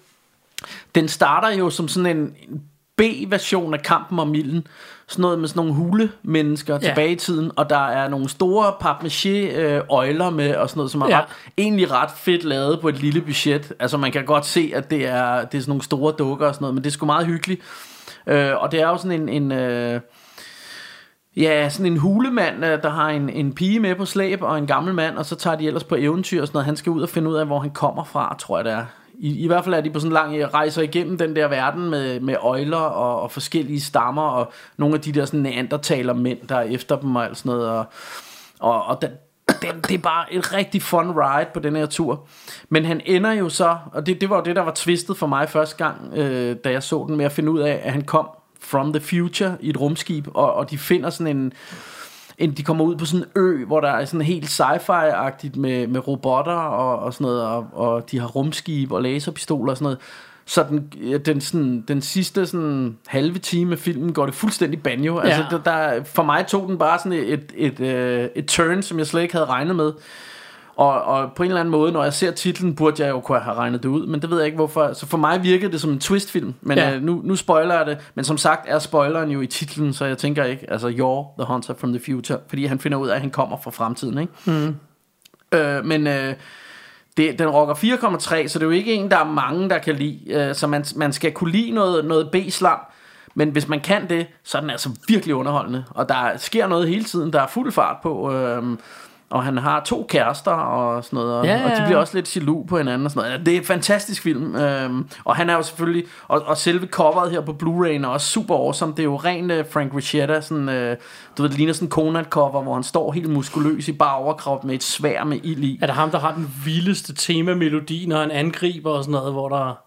den starter jo som sådan en B-version af kampen om milden. Sådan noget med sådan nogle hulemennesker Ja. tilbage i tiden, og der er nogle store papmaché øh, øjler med, og sådan noget, som er Ja. ret, egentlig ret fedt lavet på et lille budget. Altså man kan godt se, at det er, det er sådan nogle store dukker og sådan noget, men det er sgu meget hyggeligt. Øh, og det er jo sådan en... en øh, Ja, sådan en hulemand, øh, der har en, en pige med på slæb og en gammel mand, og så tager de ellers på eventyr og sådan noget. Han skal ud og finde ud af, hvor han kommer fra, tror jeg det er. I, I hvert fald er de på sådan en lang rejser igennem den der verden med, med øjler og, og forskellige stammer, og nogle af de der sådan neandertaler mænd, der er efter dem og alt sådan noget. Og, og, og den, den, det er bare et rigtig fun ride på den her tur. Men han ender jo så, og det, det var jo det, der var twistet for mig første gang, øh, da jeg så den, med at finde ud af, at han kom from the future i et rumskib, og, og de finder sådan en, en, de kommer ud på sådan en ø, hvor der er sådan helt sci-fi-agtigt med, med robotter og, og sådan noget, og, og de har rumskib og laserpistoler og sådan noget. Så den, den, sådan, den sidste sådan, halve time af filmen går det fuldstændig banjo. Altså, Ja. der, der, for mig tog den bare sådan et, et, et, øh, et turn, som jeg slet ikke havde regnet med. Og, og på en eller anden måde, når jeg ser titlen, burde jeg jo kunne have regnet det ud, men det ved jeg ikke hvorfor. Så for mig virkede det som en twistfilm, men Ja. øh, nu, nu spoiler jeg det. Men som sagt er spoileren jo i titlen, så jeg tænker ikke, altså You're the Hunter from the Future, fordi han finder ud af, at han kommer fra fremtiden, ikke? Mm. Øh, men øh, det, den rocker 4,3, så det er jo ikke en, der er mange, der kan lide. Øh, så man, man skal kunne lide noget, noget B-slam, men hvis man kan det, så er den altså virkelig underholdende. Og der sker noget hele tiden, der er fuld fart på. Øh, og han har to kærester og sådan noget, og, Ja, ja, ja, og de bliver også lidt jaloux på hinanden og sådan noget. Det er en fantastisk film, øhm, og han er jo selvfølgelig, og, og selve coveret her på Blu-ray er også super awesome. Det er jo rent uh, Frank Richetta, sådan, øh, du ved, det ligner sådan en Conan-cover, hvor han står helt muskuløs i bare overkrop med et svær med ild i. Er det ham, der har den vildeste temamelodi, når han angriber og sådan noget, hvor der...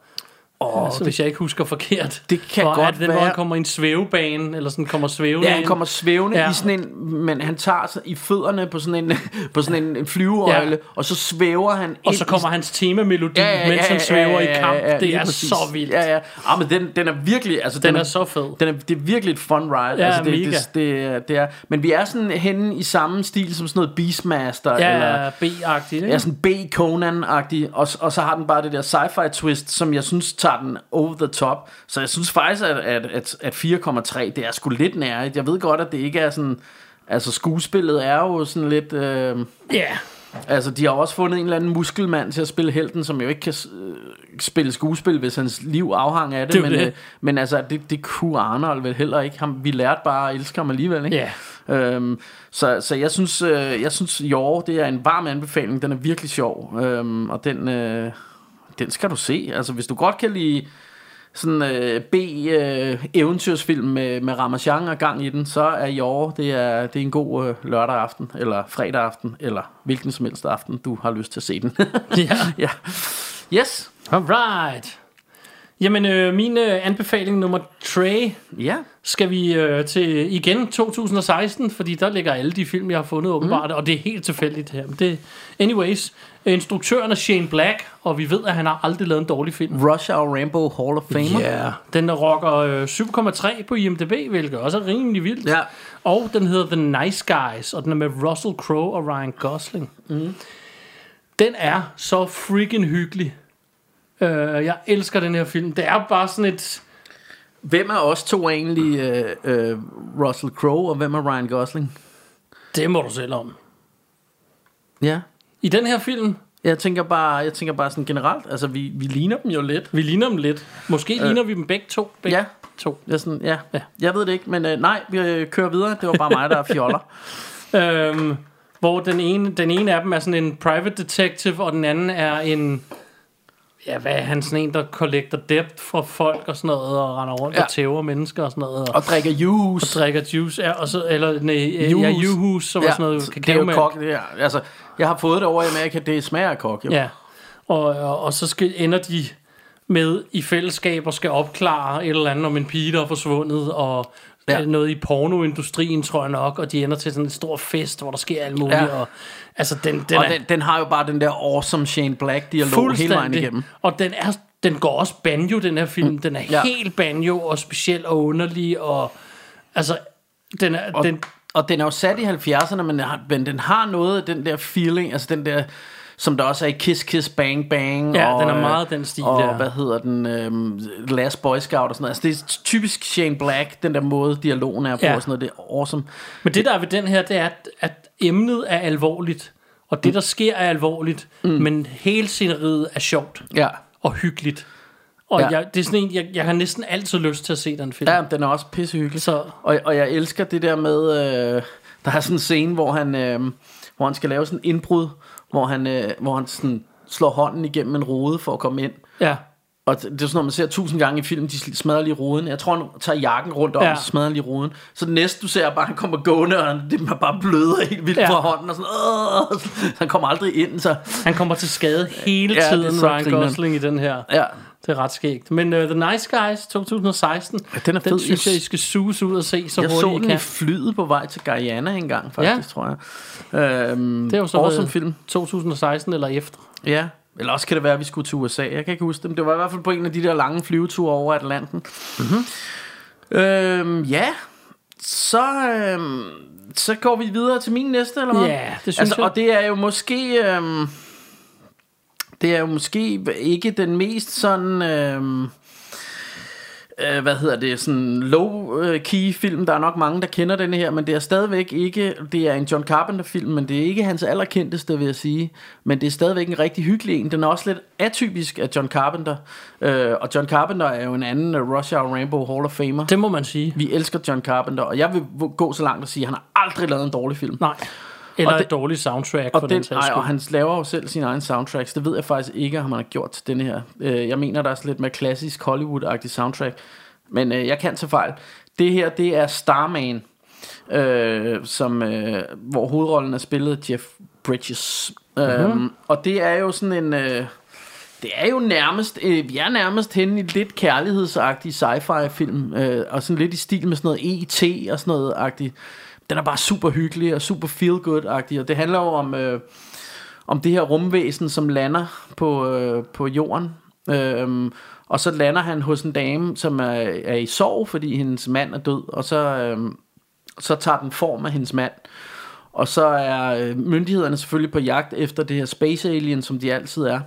Oh, altså, hvis jeg ikke husker forkert. Det kan og godt at den, Hvor være. han kommer i en svævebane, eller sådan kommer svævende Ja, han kommer svævende Ja. ja. i sådan en, men han tager sig i fødderne på sådan en, på sådan en, flyveøjle, Ja. ja. og så svæver han Og ind så i kommer hans temamelodi, mens han svæver i kamp. det lige er præcis. så vildt. Ja, ja. Ah, men den, den er virkelig, altså Den er så fed. Den er, det er virkelig et fun ride. Ja, altså, det, mega. Det, det, er- det er, men vi er sådan henne i samme stil som sådan noget Beastmaster, eller Ja, B-agtigt, ikke? Ja, sådan B-Conan-agtig, og, og så har den bare det der sci-fi twist, som jeg synes tager den over the top. Så jeg synes faktisk, at, at, at, at 4,3, det er sgu lidt nærigt. Jeg ved godt, at det ikke er sådan... Altså, skuespillet er jo sådan lidt... Øh, Ja. altså, de har også fundet en eller anden muskelmand til at spille helten, som jo ikke kan øh, spille skuespil, hvis hans liv afhang af det. Det men, det. Øh, men altså, det, det kunne Arnold vel heller ikke. Ham, vi lærte bare at elske ham alligevel, ikke? Ja. Øhm, så, så jeg synes, øh, jeg synes, jo, det er en varm anbefaling. Den er virkelig sjov, øhm, og den, øh, den skal du se. Altså, hvis du godt kan lide sådan øh, B øh, med, med Ramachan og gang i den, så er jo det er det er en god øh, lørdag aften eller fredag aften eller hvilken som helst aften du har lyst til at se den. Ja. [LAUGHS] ja. Yes. Alright. Jamen, øh, min øh, anbefaling nummer 3 Ja. skal vi øh, til igen 2016, fordi der ligger alle de film, jeg har fundet åbenbart, mm. og det er helt tilfældigt her. Men det, anyways, instruktøren er Shane Black, og vi ved, at han har aldrig lavet en dårlig film. Rush Hour Rambo Hall of Famer. Ja. Den der rocker øh, 7,3 på IMDb, hvilket også er rimelig vildt. Ja. Og den hedder The Nice Guys, og den er med Russell Crowe og Ryan Gosling. Mm. Den er så freaking hyggelig. Øh, jeg elsker den her film. Det er bare sådan et... Hvem af os to er egentlig øh, øh, Russell Crowe, og hvem er Ryan Gosling? Det må du selv om. Ja. I den her film, Jeg tænker bare, jeg tænker bare sådan generelt, altså vi, vi ligner dem jo lidt. vi ligner dem lidt. Måske øh. ligner vi dem begge to. Begge Ja. to. Jeg, er sådan, ja. Ja. ja. jeg ved det ikke, men øh, nej, vi øh, kører videre. Det var bare mig, der er fjoller. [LAUGHS] Øhm, hvor den ene, den ene af dem er sådan en private detective, og den anden er en... Ja, hvad er han? Sådan en, der collector debt fra folk og sådan noget, og render rundt ja. Og tæver mennesker og sådan noget. Og, Og drikker juice. drikker juice, ja, og så, eller nej, ja, Juice. som ja, var sådan noget det er jo kok, det her. Altså, jeg har fået det over i Amerika, det smager af kok, jo. Ja, og, og, og så skal, ender de med i fællesskab og skal opklare et eller andet om en pige, der er forsvundet, og ja. Ja. noget i pornoindustrien, tror jeg nok, og de ender til sådan en stor fest, hvor der sker alt muligt. Ja. Og, altså, den, den og er den, den har jo bare den der awesome Shane Black dialog hele vejen igennem. Og den, er, den går også banjo, den her film. Den er ja. Helt banjo og speciel og underlig, og altså, den er... Og, den, og den er jo sat i 70'erne, men, den har- men den har noget af den der feeling, altså den der, som der også er i Kiss Kiss Bang Bang. Ja, og, den er øh, meget den stil, Og ja. hvad hedder den, øhm, Last Boy Scout og sådan noget. Altså det er typisk Shane Black, den der måde dialogen er på Ja. og sådan noget, det er awesome. Men det der er ved den her, det er, at, at emnet er alvorligt, og det, der sker, er alvorligt, mm. men hele sceneriet er sjovt Ja. og hyggeligt. Og ja. Ja. jeg, det er sådan en, jeg, jeg har næsten altid lyst til at se den film. Ja, den er også pissehyggelig. Så Og, og jeg elsker det der med, øh, der er sådan en scene, hvor han, øh, hvor han skal lave sådan en indbrud, hvor han, øh, hvor han sådan slår hånden igennem en rode for at komme ind. ja, Og det er sådan noget, man ser tusind gange i film, de smadrer lige ruden. Jeg tror, han tager jakken rundt om, Ja. og smadrer lige ruden. Så det næste, du ser, er bare, han kommer gående, og han, det er bare bløder helt vildt Ja. fra hånden. Og sådan, Åh! Så han kommer aldrig ind, så... han kommer til skade hele Ja, tiden, Ryan. Gosling i den her. Ja, Det er ret skægt. Men uh, The Nice Guys 2016, Ja, den er den fed. synes jeg, I skal suge ud og se så jeg så hurtigt I den i kan. flyet på vej til Guyana engang, faktisk, Ja. tror jeg. Øhm, Det er jo så awesome film. 2016 eller efter. Ja, eller også kan det være, at vi skulle til USA. Jeg kan ikke huske det, men det var i hvert fald på en af de der lange flyveture over Atlanten. Mm-hmm. Øhm, ja, så, øhm, så går vi videre til min næste, eller hvad? Ja, det synes altså, jeg. Og det er jo måske... Øhm, det er jo måske ikke den mest sådan... Øhm, øh, hvad hedder det, sådan low-key film. Der er nok mange, der kender den her, men det er stadigvæk ikke, det er en John Carpenter film, men det er ikke hans allerkendteste, vil jeg sige. Men det er stadigvæk en rigtig hyggelig en. Den er også lidt atypisk af John Carpenter. Øh, og John Carpenter er jo en anden uh, Rush Hour Rainbow Hall of Famer. Det må man sige. Vi elsker John Carpenter, og jeg vil gå så langt og sige, at han har aldrig lavet en dårlig film. Nej. Eller Og et det- dårligt soundtrack for Og, den den, sags ej, skyld. og han laver jo selv sine egne soundtracks. Det ved jeg faktisk ikke, om han har gjort til denne her. Øh, Jeg mener, der er sådan lidt mere klassisk Hollywood-agtig soundtrack. Men øh, jeg kan tage fejl. Det her, det er Starman, øh, som, øh, hvor hovedrollen er spillet Jeff Bridges. Mm-hmm. Mhm. Øhm, og det er jo sådan en... Øh, det er jo nærmest, øh, vi er nærmest henne i lidt kærlighedsagtig sci-fi film, øh, og sådan lidt i stil med sådan noget E.T. og sådan noget agtigt. Den er bare super hyggelig og super feel good agtig og det handler jo om, øh, om det her rumvæsen, som lander på, øh, på jorden. Øh, og så lander han hos en dame, som er, er i sorg, fordi hendes mand er død, og så, øh, så tager den form af hendes mand. Og så er øh, myndighederne selvfølgelig på jagt efter det her space alien, som de altid er.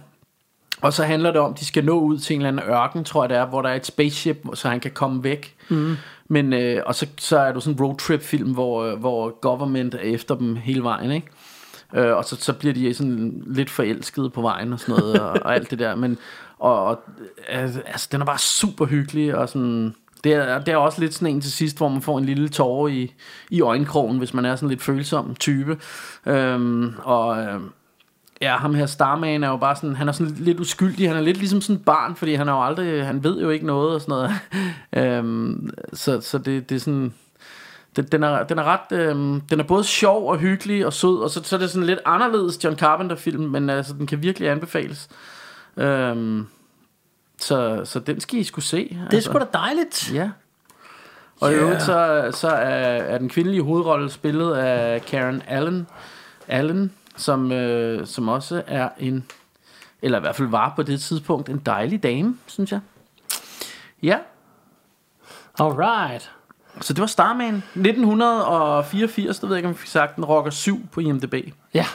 Og så handler det om, at de skal nå ud til en eller anden ørken, tror jeg det er, hvor der er et spaceship, så han kan komme væk. Mm. Men, øh, og så, så er du sådan en roadtrip film, hvor, øh, hvor government er efter dem hele vejen, ikke? Øh, og så, så bliver de sådan lidt forelskede på vejen og sådan noget, og, og alt det der. Men, og, og altså, den er bare super hyggelig, og sådan... Det er, det er også lidt sådan en til sidst, hvor man får en lille tårer i, i øjenkrogen, hvis man er sådan lidt følsom type. Øhm, og øh, ja, ham her Starman er jo bare sådan, han er sådan lidt uskyldig, han er lidt ligesom sådan et barn, fordi han er jo aldrig, han ved jo ikke noget og sådan noget. [LAUGHS] øhm, så, så det, det er sådan, den, den, er, den er ret, øhm, den er både sjov og hyggelig og sød, og så, så er det sådan lidt anderledes John Carpenter film, men altså, den kan virkelig anbefales. Øhm, så, så den skal I skulle se. Det er altså. sgu da dejligt. Ja. Og i Ja. øvrigt så, så er, er den kvindelige hovedrolle spillet af Karen Allen, Allen som, øh, som også er en, eller i hvert fald var på det tidspunkt, en dejlig dame, synes jeg. Ja, Alright. så det var Starman. 1984, det ved jeg ikke, om vi fik sagt, den rocker 7 på IMDb. Ja.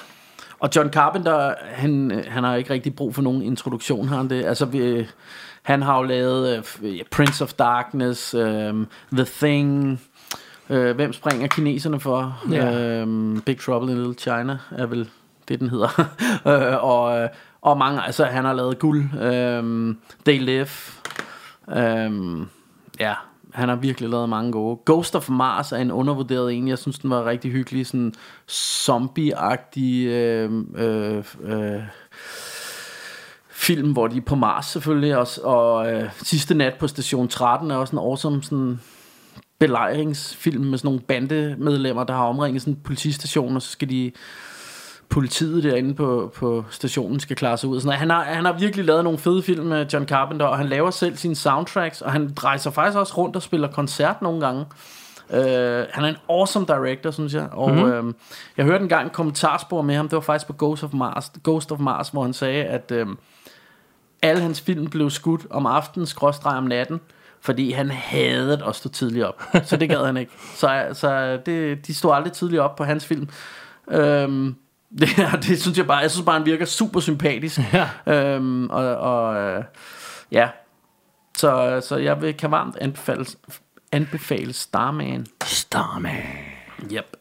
Og John Carpenter, han, øh, han har ikke rigtig brug for nogen introduktion, har han det? Altså, vi, han har jo lavet uh, Prince of Darkness, um, The Thing, uh, hvem springer kineserne for? Ja. Um, Big Trouble in Little China er vel det, den hedder. uh, [LAUGHS] og, øh, og mange, altså han har lavet guld. Um, They Live. Um, ja, han har virkelig lavet mange gode. Ghost of Mars er en undervurderet en. Jeg synes, den var rigtig hyggelig. Sådan zombie-agtig øh, øh, øh, film, hvor de er på Mars selvfølgelig. Også, og øh, Sidste nat på station 13 er også en awesome sådan belejringsfilm med sådan nogle bandemedlemmer, der har omringet sådan en politistation, og så skal de politiet derinde på, på stationen skal klare sig ud. Sådan. Han, har, han har virkelig lavet nogle fede film med John Carpenter, og han laver selv sine soundtracks, og han rejser faktisk også rundt og spiller koncert nogle gange. Uh, han er en awesome director, synes jeg. Og Mhm. mm-hmm. uh, jeg hørte engang en kommentarspor med ham, det var faktisk på Ghost of Mars, Ghost of Mars hvor han sagde, at uh, alle hans film blev skudt om aftenen, skråstreg om natten, fordi han hadede at stå tidligt op. Så det gad han ikke. Så, så det, de stod aldrig tidligt op på hans film. Øhm, [LAUGHS] det, det synes jeg bare, jeg synes bare, han virker super sympatisk. Ja. Øhm, og, og øh, ja, så, så jeg vil, kan varmt anbefale, anbefale Starman. Starman. Yep.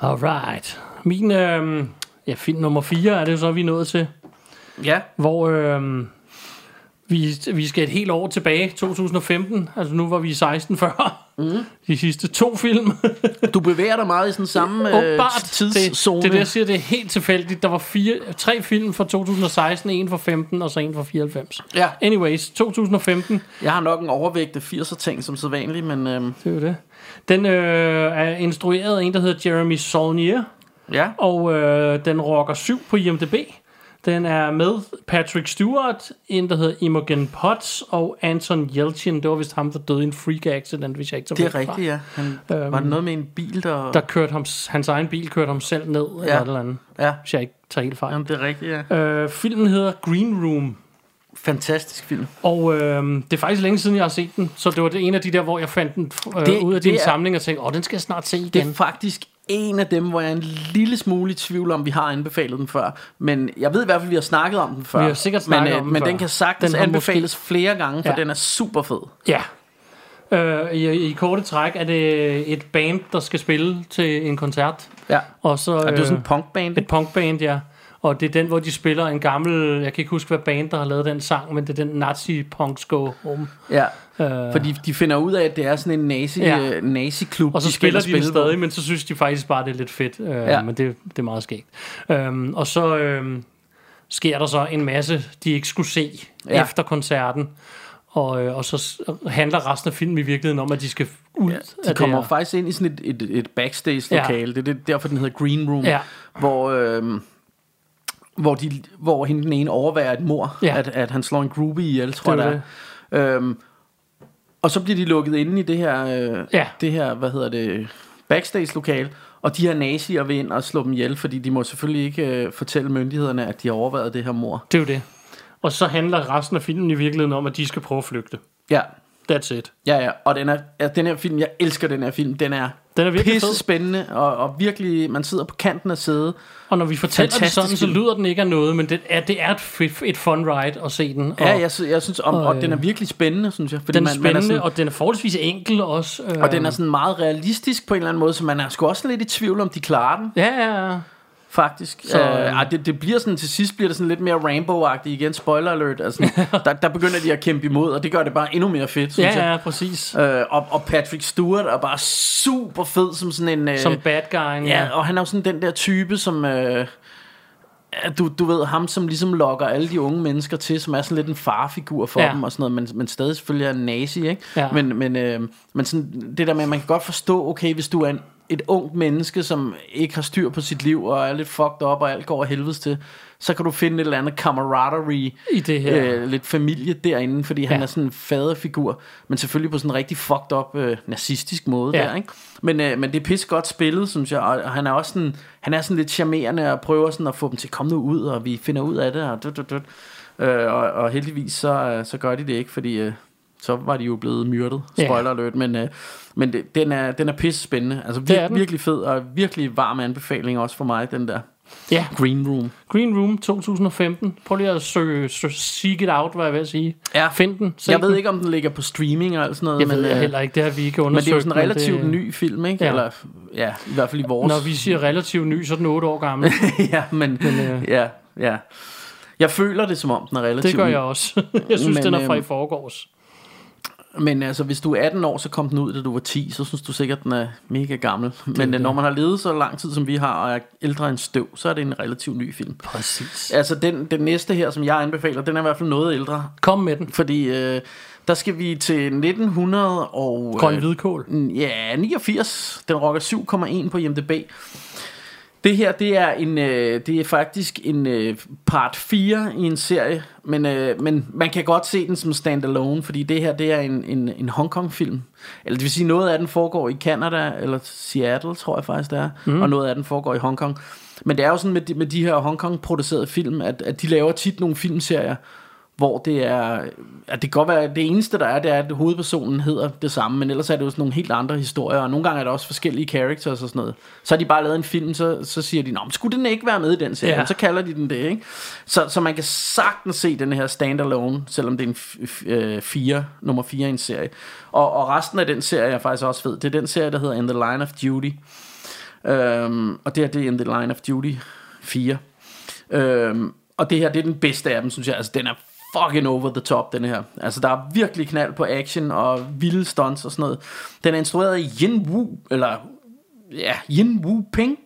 Alright. Min øh, ja, film nummer 4 er det så, vi er nået til. Ja, Hvor øh, vi, vi skal et helt år tilbage, 2015. Altså nu var vi i 16 før. Mm. De sidste to film. du bevæger dig meget i sådan samme øh, tidszone. Det, det er jeg siger, det er helt tilfældigt. Der var fire, tre film fra 2016, en fra 15 og så en fra 94. Ja. Anyways, 2015, Jeg har nok en overvægt af 80'er ting som sædvanligt, men øh, det er jo det. Den øh, er instrueret af en, der hedder Jeremy Saulnier. ja. Og øh, den rocker 7 på IMDb. Den er med Patrick Stewart, en der hedder Imogen Potts og Anton Yelchin. Det var vist ham, der døde i en freak accident, hvis jeg ikke tager Det er rigtigt, ja. Han, øhm, var det noget med en bil, der... Der kørte ham, hans egen bil kørte ham selv ned, ja. eller et eller andet, Ja, hvis jeg ikke tager helt fejl. jamen, det er rigtigt, ja. Øh, filmen hedder Green Room, Fantastisk film. og øh, det er faktisk længe siden, jeg har set den, så det var det en af de der, hvor jeg fandt den øh, Det- ud af det din er- samling og tænkte, åh, den skal jeg snart se Det igen. er faktisk en af dem, hvor jeg er en lille smule i tvivl om, vi har anbefalet den før. Men jeg ved i hvert fald, vi har snakket om den før. Vi har sikkert snakket men, øh, om den Men før. den kan sagtens Den anbefales flere gange, for Ja. den er super fed. Ja. Øh, i, I korte træk er det et band, der skal spille til en koncert. Ja. Og så, Og det er sådan øh, en punkband. et punkband, ja. Og det er den, hvor de spiller en gammel... Jeg kan ikke huske, hvad band, der har lavet den sang, men det er den Nazi-punks go home. Ja. Øh, Fordi de finder ud af, at det er sådan en nazi, Ja. ja. nazi-klub. og så de spiller de den på. stadig, men så synes de faktisk bare, det er lidt fedt. Øh, Ja. Men det, det er meget skægt. Øhm, og så øhm, sker der så en masse, de ikke skulle se ja. Efter koncerten. Og, øh, og så handler resten af filmen i virkeligheden om, at de skal ud Ja, af de det kommer her. faktisk ind i sådan et, et, et backstage-lokale. Ja. Det er det, derfor, den hedder Green Room. Ja. Hvor, øh, hvor, de, hvor hende den ene overværer et mor, Ja. at, at han slår en groupie ihjel, tror Det jeg det er. Øhm, og så bliver de lukket inde i det her, øh, Ja. det her hvad hedder det, backstage-lokal, og de her nazier vil ind og slå dem ihjel, fordi de må selvfølgelig ikke øh, fortælle myndighederne, at de har overvejet det her mor. Det er jo det. Og så handler resten af filmen i virkeligheden om, at de skal prøve at flygte. Ja, That's it. ja, ja. Og den, er, ja, den her film, jeg elsker den her film. Den er, Den er virkelig pisse fed. spændende, og, og virkelig, man sidder på kanten af sædet. Og når vi fortæller det Fantastisk sådan, så lyder den ikke af noget, men det er, det er et, et fun ride at se den. Og Ja, jeg, jeg synes, om, og, og, og den er øh, virkelig spændende, synes jeg. Fordi den er man, man spændende, sådan, og den er forholdsvis enkel også. Øh, og den er sådan meget realistisk på en eller anden måde, så man er sgu også lidt i tvivl, om de klarer den, Ja, ja, ja. Faktisk. Så, øh, øh, det, det bliver sådan, til sidst bliver det sådan lidt mere Rambo-agtigt igen, spoiler alert. Altså, [LAUGHS] der, der begynder de at kæmpe imod, og det gør det bare endnu mere fedt, synes Ja, jeg. ja, præcis. Øh, og, og Patrick Stewart er bare super fed som sådan en... Øh, Som bad guy. Ja, og han er jo sådan den der type, som... Øh, ja, du, du ved, ham som ligesom lokker alle de unge mennesker til, som er sådan lidt en farfigur for Ja. ja. dem og sådan noget, men, men stadig selvfølgelig er en nazi, ikke? Ja. Men, men, øh, men sådan, det der med, at man kan godt forstå, okay, hvis du er en, et ungt menneske, som ikke har styr på sit liv, og er lidt fucked up, og alt går af helvedes til, så kan du finde et eller andet camaraderie, I det her. øh, lidt familie derinde, fordi han Ja. er sådan en faderfigur, men selvfølgelig på sådan en rigtig fucked up øh, nazistisk måde Ja. der, ikke? Men, øh, men det er pisse godt spillet, synes jeg, og, og han er også sådan, han er sådan lidt charmerende og prøver sådan at få dem til, kom nu ud, og vi finder ud af det, og dut, dut, dut. Øh, og, og heldigvis så, øh, så gør de det ikke, fordi øh, så var de jo blevet myrdet, spoiler alert, men, øh, men det, den, er, den er pisse spændende, altså Det er vir, den. virkelig fed, og virkelig varm anbefaling også for mig, den der ja. Green Room. Green Room 2015. Prøv lige at søge, søge seek it out, hvad jeg vil sige. Ja. Find den. Jeg ved den. ikke, om den ligger på streaming alt sådan noget, Jeg men, ved jeg øh, heller ikke, det har vi ikke Men undersøgt. det er jo sådan en relativt det, ny film, ikke? Ja. Eller, ja, i hvert fald i vores. Når vi siger relativt ny, så er den 8 år gammel. [LAUGHS] ja, men, Men, øh, ja, ja. Jeg føler det, som om den er relativt Det gør jeg også. [LAUGHS] Jeg synes, Men, den er fra i øhm, forgårs. Men altså, hvis du er 18 år, så kom den ud, da du var 10, så synes du sikkert, den er mega gammel. Men det. når man har levet så lang tid, som vi har, og er ældre end støv, så er det en relativt ny film. Præcis. Altså, den, den næste her, som jeg anbefaler, den er i hvert fald noget ældre. Kom med den. Fordi øh, der skal vi til 1900 og... Grøn øh, hvidkål. Ja, 89. Den rocker 7,1 på IMDb. Det her, det er en, øh, det er faktisk en øh, part 4 i en serie, men, øh, men man kan godt se den som standalone, fordi det her, det er en, en, en Hong Kong film. Eller det vil sige, noget af den foregår i Canada, eller Seattle, tror jeg faktisk det er, mm. og noget af den foregår i Hong Kong. Men det er jo sådan med de, med de her Hong Kong producerede film, at, at de laver tit nogle filmserier, hvor det er, at det kan godt være, at det eneste der er, det er, at hovedpersonen hedder det samme, men ellers er det jo sådan nogle helt andre historier, og nogle gange er der også forskellige characters og sådan noget. Så har de bare lavet en film, så, så siger de, Nå, men skulle den ikke være med i den serie? Ja. Så kalder de den det, ikke? Så, så man kan sagtens se den her standalone, selvom det er en f- f- øh, fire, nummer 4 i en serie. Og, og resten af den serie er faktisk også fed. Det er den serie, der hedder In the Line of Duty. Øhm, og det her, det er In the Line of Duty 4. Øhm, og det her, det er den bedste af dem, synes jeg. Altså, den er fucking over the top, den her. Altså, der er virkelig knald på action og vilde stunts og sådan noget. Den er instrueret af Yin Wu, eller ja, Yin Wu Ping.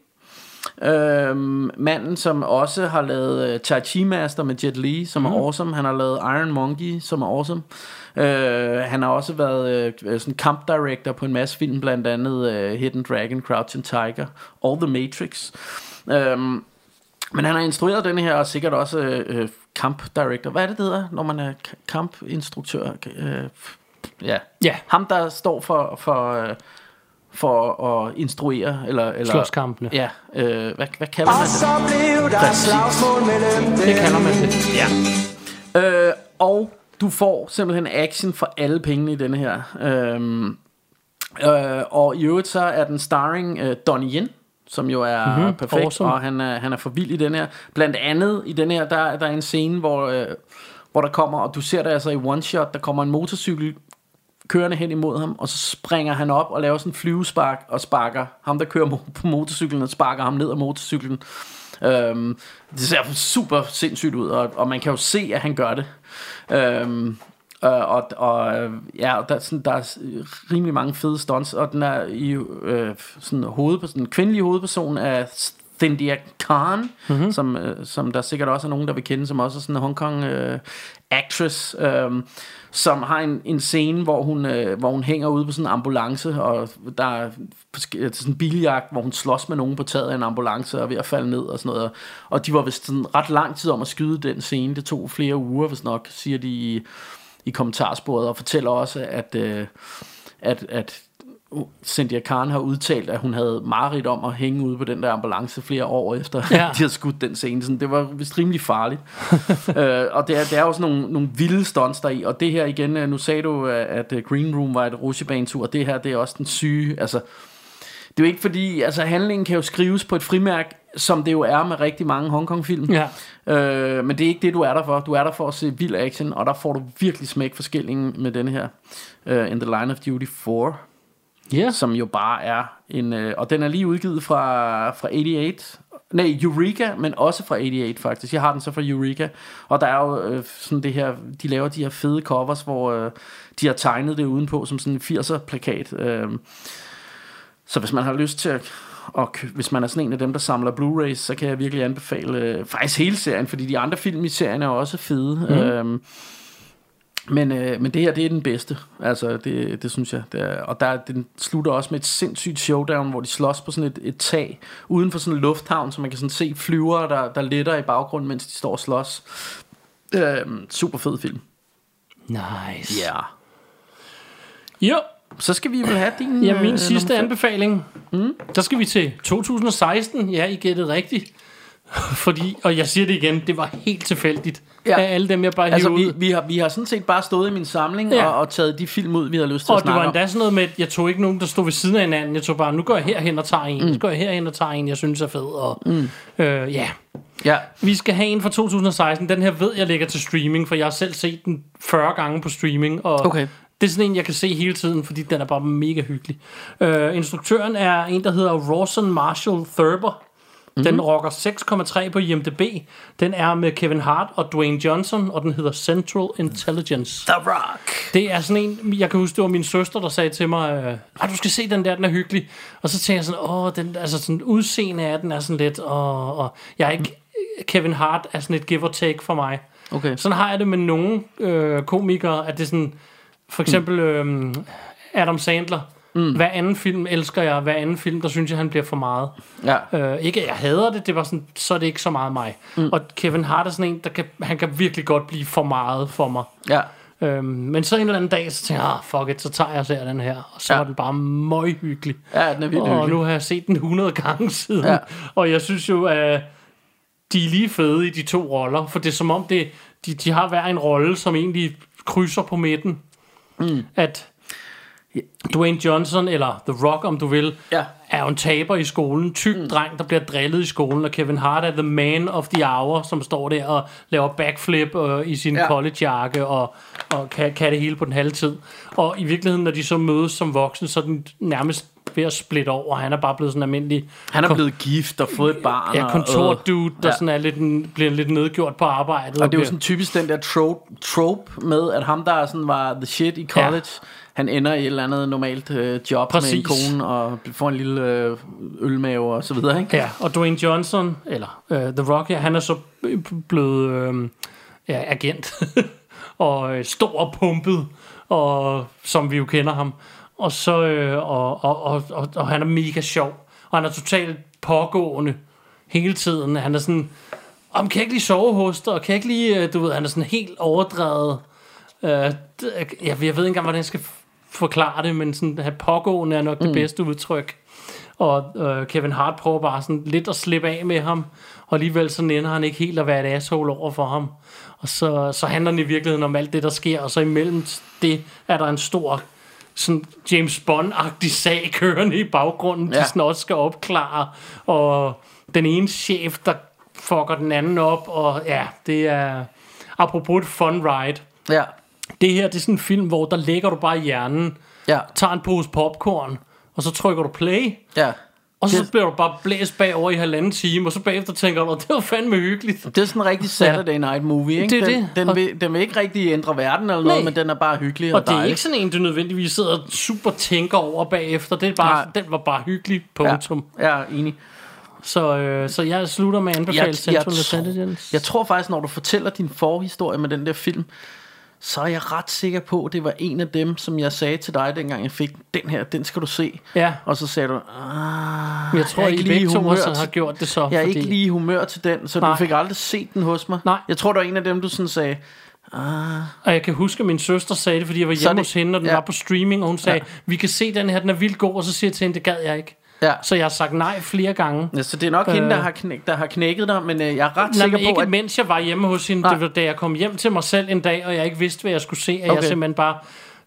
Øhm, manden, som også har lavet uh, Tai Chi Master med Jet Li, som mm. er awesome. Han har lavet Iron Monkey, som er awesome. Øh, han har også været øh, sådan camp director på en masse film, blandt andet øh, Hidden Dragon, Crouching Tiger og The Matrix. Øhm, men han har instrueret den her, og sikkert også øh, camp director. Hvad er det, det hedder, når man er k- campinstruktør? Øh, ja. Ja. Ham, der står for, for, øh, for at instruere, eller... eller Slåskampene. Ja, øh, hvad, hvad kalder man det? Så blev der Præcis. slagsmål mellem Det kalder man det. Øh, og du får simpelthen action for alle pengene i denne her. Øhm, øh, og i øvrigt så er den starring øh, Donnie Yen, som jo er Mhm, mm-hmm, perfekt, awesome. og han er, han er for vild i den her. Blandt andet i den her, der, der er en scene, hvor, øh, hvor der kommer, og du ser det altså i one shot, der kommer en motorcykel kørende hen imod ham, og så springer han op og laver sådan en flyvespark og sparker ham, der kører på motorcyklen, og sparker ham ned af motorcyklen. Øhm, det ser super sindssygt ud, og, og man kan jo se, at han gør det. Øhm, øh, og, og ja, der, er sådan, der er rimelig mange fede stunts, og den er i øh, sådan hoved, den kvindelige hovedperson er Cynthia Khan, mm-hmm. som, øh, som der sikkert også er nogen, der vil kende, som også er sådan en Hong Kong øh, actress, øh, som har en, en scene, hvor hun, øh, hvor hun hænger ude på sådan en ambulance, og der er øh, sådan en biljagt, hvor hun slås med nogen på taget af en ambulance og er ved at falde ned og sådan noget. Og de var vist sådan ret lang tid om at skyde den scene. Det tog flere uger, hvis nok, siger de i, kommentarsporet, og fortæller også, at, øh, at, at Cynthia Khan har udtalt, at hun havde mareridt om at hænge ude på den der ambulance flere år efter, ja. [LAUGHS] De havde skudt den scene. Sådan, det var vist rimelig farligt. [LAUGHS] øh, og det er, det er jo sådan nogle, nogle vilde stunts der i. Og det her igen, øh, nu sagde du, øh, at øh, Green Room var et rutsjebanetur, og det her, det er også den syge, altså... Det er jo ikke fordi, altså handlingen kan jo skrives på et frimærk, som det jo er med rigtig mange Hongkong-film. Ja. Øh, men det er ikke det, du er der for. Du er der for at se vild action, og der får du virkelig smæk for skillingen med denne her. Uh, In the Line of Duty 4 Ja. som jo bare er en... Øh, og den er lige udgivet fra, fra 88. Nej, Eureka, men også fra 88 faktisk. Jeg har den så fra Eureka. Og der er jo øh, sådan det her... De laver de her fede covers, hvor øh, de har tegnet det udenpå som sådan en 80'er plakat. Øh, så hvis man har lyst til at... Og hvis man er sådan en af dem, der samler Blu-rays, så kan jeg virkelig anbefale øh, faktisk hele serien, fordi de andre film i serien er også fede. Mm. Øhm, men, øh, men det her, det er den bedste. Altså, det, det synes jeg. Det er, og der, den slutter også med et sindssygt showdown, hvor de slås på sådan et, et tag, uden for sådan en lufthavn, så man kan sådan se flyvere, der, der letter i baggrunden, mens de står og slås. Øh, super fed film. Nice. Ja. Yeah. Jo, Så skal vi vel have din... ja, min øh, sidste anbefaling. Mm. Der skal vi til 2016. Ja, I gættede rigtigt. [LAUGHS] Fordi, og jeg siger det igen, det var helt tilfældigt. Ja. Af alle dem, jeg bare Altså, vi, ud. vi, har, vi har sådan set bare stået i min samling Ja. og, og taget de film ud, vi har lyst til Og at det var snakke om. endda sådan noget med, at jeg tog ikke nogen, der stod ved siden af hinanden. Jeg tog bare, nu går jeg herhen og tager en. Mm. Så går jeg herhen og tager en, jeg synes er fed. Og, mm. øh, ja, Ja, vi skal have en fra 2016. Den her ved jeg ligger til streaming, for jeg har selv set den 40 gange på streaming. Og Okay. Det er sådan en, jeg kan se hele tiden, fordi den er bare mega hyggelig. Øh, instruktøren er en, der hedder Rawson Marshall Thurber. Mhm. Den rocker 6,3 på IMDb. Den er med Kevin Hart og Dwayne Johnson, og den hedder Central Intelligence. The Rock. Det er sådan en, jeg kan huske, det var min søster, der sagde til mig, "Ej, du skal se den der, den er hyggelig. Og så tænkte jeg sådan, åh, den, altså sådan udseende af den er sådan lidt, og, og jeg er ikke, Kevin Hart er sådan et give or take for mig. Okay. Sådan har jeg det med nogle øh, komikere, at det er sådan, for eksempel øh, Adam Sandler. Mm. Hver anden film elsker jeg, hver anden film, der synes jeg, han bliver for meget. Ja. Øh, ikke jeg hader det, det var sådan, så er det ikke så meget mig. Mm. Og Kevin Hart er sådan en, der kan, han kan virkelig godt blive for meget for mig. Ja. Øhm, men så en eller anden dag, så tænker jeg, ah, fuck it, så tager jeg ser den her. Og så Ja. var den bare møghyggelig. Ja, den er vildt Og hyggelig. nu har jeg set den 100 gange [LAUGHS] siden. Ja. Og jeg synes jo, at de er lige fede i de to roller. For det er som om, det, de, de har hver en rolle, som egentlig krydser på midten. Mm. At Dwayne Johnson, eller The Rock, om du vil, Ja. er jo en taber i skolen. Tyk mm. dreng, der bliver drillet i skolen. Og Kevin Hart er the man of the hour, som står der og laver backflip øh, i sin Ja. ja. collegejakke og, og kan, kan det hele på den halve tid. Og i virkeligheden, når de så mødes som voksne, så er den nærmest ved at splitte over. Han er bare blevet sådan almindelig Han er blevet gift og fået et barn. ja, kontordude, der Ja. sådan er lidt, bliver lidt nedgjort på arbejdet. Og det er jo sådan typisk den der trope, trope med, at ham, der sådan var the shit i college, ja. Han ender i et eller andet normalt øh, job Præcis. med en kone, og får en lille øh, ølmave og så videre, ikke? Ja, og Dwayne Johnson, eller uh, The Rock, ja, han er så blevet øh, ja, agent, [LAUGHS] og øh, stor og pumpet, og, som vi jo kender ham. Og, så, øh, og, og, og, og, og han er mega sjov, og han er totalt pågående hele tiden. Han er sådan, om kan jeg ikke lige sove hos dig, og kan jeg ikke lige, øh, du ved, han er sådan helt overdrevet. Øh, jeg, jeg ved ikke engang, hvordan jeg skal forklare det, men sådan, at pågående er nok det bedste udtryk. Og øh, Kevin Hart prøver bare sådan lidt at slippe af med ham, og alligevel så ender han ikke helt at være et asshole over for ham. Og så, så handler den i virkeligheden om alt det, der sker, og så imellem det er der en stor sådan James Bond-agtig sag [LAUGHS] kørende i baggrunden. Ja. de sådan også skal opklare, og den ene chef, der fucker den anden op, og ja, det er apropos et fun ride. Ja. Det her, det er sådan en film, hvor der lægger du bare i hjernen, Ja. tager en pose popcorn, og så trykker du play, ja. og så Det- bliver du bare blæst bagover i halvanden time, og så bagefter tænker du, det var fandme hyggeligt. Det er sådan en rigtig Saturday Night movie, ikke? Det er den, det. Den, Og- vil, den vil ikke rigtig ændre verden eller noget, Nej. men den er bare hyggelig og, Og det er ikke sådan en, du nødvendigvis sidder og super tænker over bagefter. Det er bare, Nej. den var bare hyggelig, punktum. Ja, er enig. Så, øh, så jeg slutter med at anbefale Jeg- Central jeg Intelligence. Jeg tror faktisk, når du fortæller din forhistorie med den der film, så er jeg ret sikker på, at det var en af dem, som jeg sagde til dig, dengang jeg fik den her, den skal du se. Ja. Og så sagde du, ah, jeg tror, jeg er I ikke lige humør til- har gjort det så. jeg er fordi... ikke lige humør til den, så Nej. du fik aldrig set den hos mig. Nej. Jeg tror, det var en af dem, du sådan sagde, Og jeg kan huske, at min søster sagde det, fordi jeg var hjemme det- hos hende, og den ja. var på streaming, og hun sagde, vi kan se den her, den er vildt god, og så siger jeg til hende, det gad jeg ikke. Ja. Så jeg har sagt nej flere gange. Ja, så det er nok øh. hende, der Øh. har, knæk, der har knækket dig, men øh, jeg er ret Nej, sikker på, ikke at... mens jeg var hjemme hos hende. Nej. Det var da jeg kom hjem til mig selv en dag, og jeg ikke vidste, hvad jeg skulle se. At okay. Jeg simpelthen bare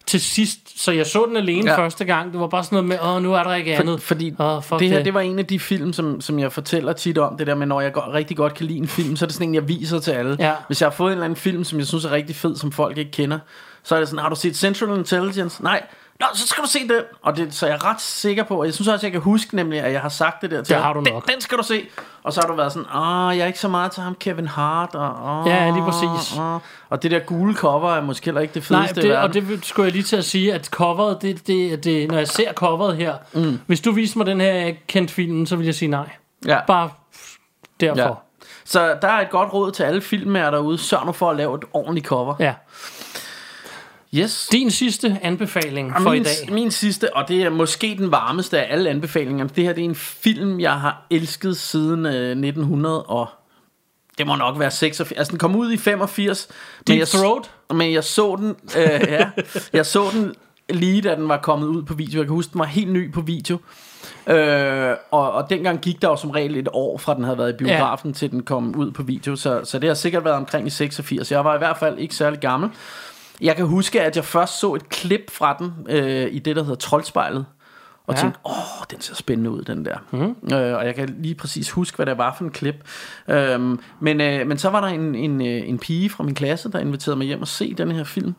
til sidst... Så jeg så den alene Ja. første gang. Det var bare sådan noget med, åh, nu er der ikke For, andet. fordi Åh, det her, det var en af de film, som, som jeg fortæller tit om, det der med, når jeg går, rigtig godt kan lide en film, så er det sådan en, jeg viser til alle. Ja. Hvis jeg har fået en eller anden film, som jeg synes er rigtig fed, som folk ikke kender, så er det sådan, har du set Central Intelligence? Nej. Nå, så skal du se den. Og det, så er jeg ret sikker på, og jeg synes også, jeg kan huske nemlig, at jeg har sagt det der til Det har du den, nok. Den skal du se. Og så har du været sådan, åh, jeg er ikke så meget til ham, Kevin Hart. Og, åh, Ja, lige præcis. Åh. Og det der gule cover er måske heller ikke det Nej, fedeste i det, og det skulle jeg lige til at sige, at coveret, det, det, det, når jeg ser coveret her, mm. hvis du viser mig den her, jeg kendt filmen, så vil jeg sige nej. ja. Bare derfor. Ja. Så der er et godt råd til alle filmmager derude. Sørg nu for at lave et ordentligt cover. ja. Yes. Din sidste anbefaling Og for min, i dag. min sidste, og det er måske den varmeste af alle anbefalinger. Det her det er en film, jeg har elsket siden øh, 1900 og det må nok være 86. Altså den kom ud i 85. men Deep jeg, Throat? Men jeg så den, øh, ja, jeg så den lige da den var kommet ud på video. Jeg kan huske, den var helt ny på video. Øh, og, og dengang gik der jo som regel et år fra den havde været i biografen ja. til den kom ud på video. Så, så det har sikkert været omkring i 86. Jeg var i hvert fald ikke særlig gammel. Jeg kan huske, at jeg først så et klip fra den øh, i det, der hedder Troldspejlet. Og Ja. tænkte, åh, den ser spændende ud, den der. Mm. Øh, og jeg kan lige præcis huske, hvad det var for en klip. Øhm, men, øh, men så var der en, en, øh, en pige fra min klasse, der inviterede mig hjem og se den her film.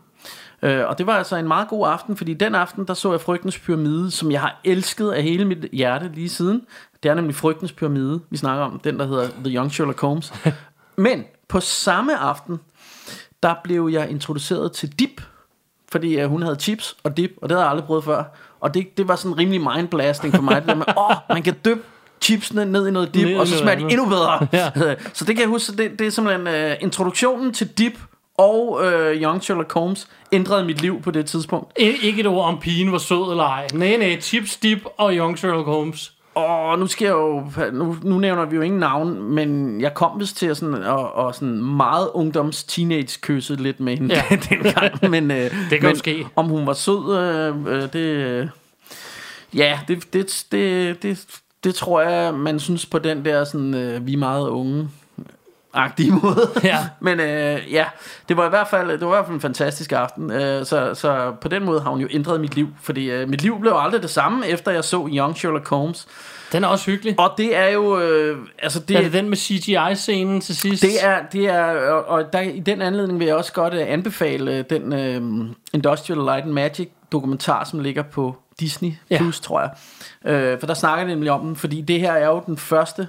Øh, og det var altså en meget god aften, fordi den aften, der så jeg Frygtens Pyramide, som jeg har elsket af hele mit hjerte lige siden. Det er nemlig Frygtens Pyramide, vi snakker om, den der hedder The Young Sherlock Holmes. [LAUGHS] Men på samme aften, der blev jeg introduceret til Dip, fordi uh, hun havde chips og dip, og det havde jeg aldrig prøvet før. Og det, det var sådan rimelig mindblasting for mig, det der med, [LAUGHS] åh, oh, man kan dyppe chipsene ned i noget dip, Ned og så smager de endnu bedre. [LAUGHS] Ja. [LAUGHS] så det kan jeg huske, det, det er simpelthen uh, introduktionen til dip og uh, Young Sherlock Holmes ændrede mit liv på det tidspunkt. I- Ikke et ord om pigen var sød eller ej. Nej, nej, Chips, Dip og Young Sherlock Holmes. Og nu skal jeg jo, nu, nu nævner vi jo ingen navn, men jeg kom vist til at sådan, og, og sådan meget ungdoms teenage kysse lidt med hende Ja. [LAUGHS] dengang. Men, øh, kan men ske. Om hun var sød, øh, øh, det, øh, ja, det, det, det, det, det tror jeg, man synes på den der sådan, øh, vi er meget unge agtige [LAUGHS] måde. Ja. Men øh, ja, det var i hvert fald det var i hvert fald en fantastisk aften. Øh, så, så på den måde har hun jo ændret mit liv, fordi øh, mit liv blev aldrig det samme efter jeg så Young Sherlock Holmes. Den er også hyggelig. Og det er jo øh, altså det, er det den med CGI-scenen til sidst? det er det er og, og der, i den anledning vil jeg også godt øh, anbefale øh, den øh, Industrial Light and Magic dokumentar som ligger på Disney Ja. Plus, tror jeg. Øh, for der snakker de nemlig om den, fordi det her er jo den første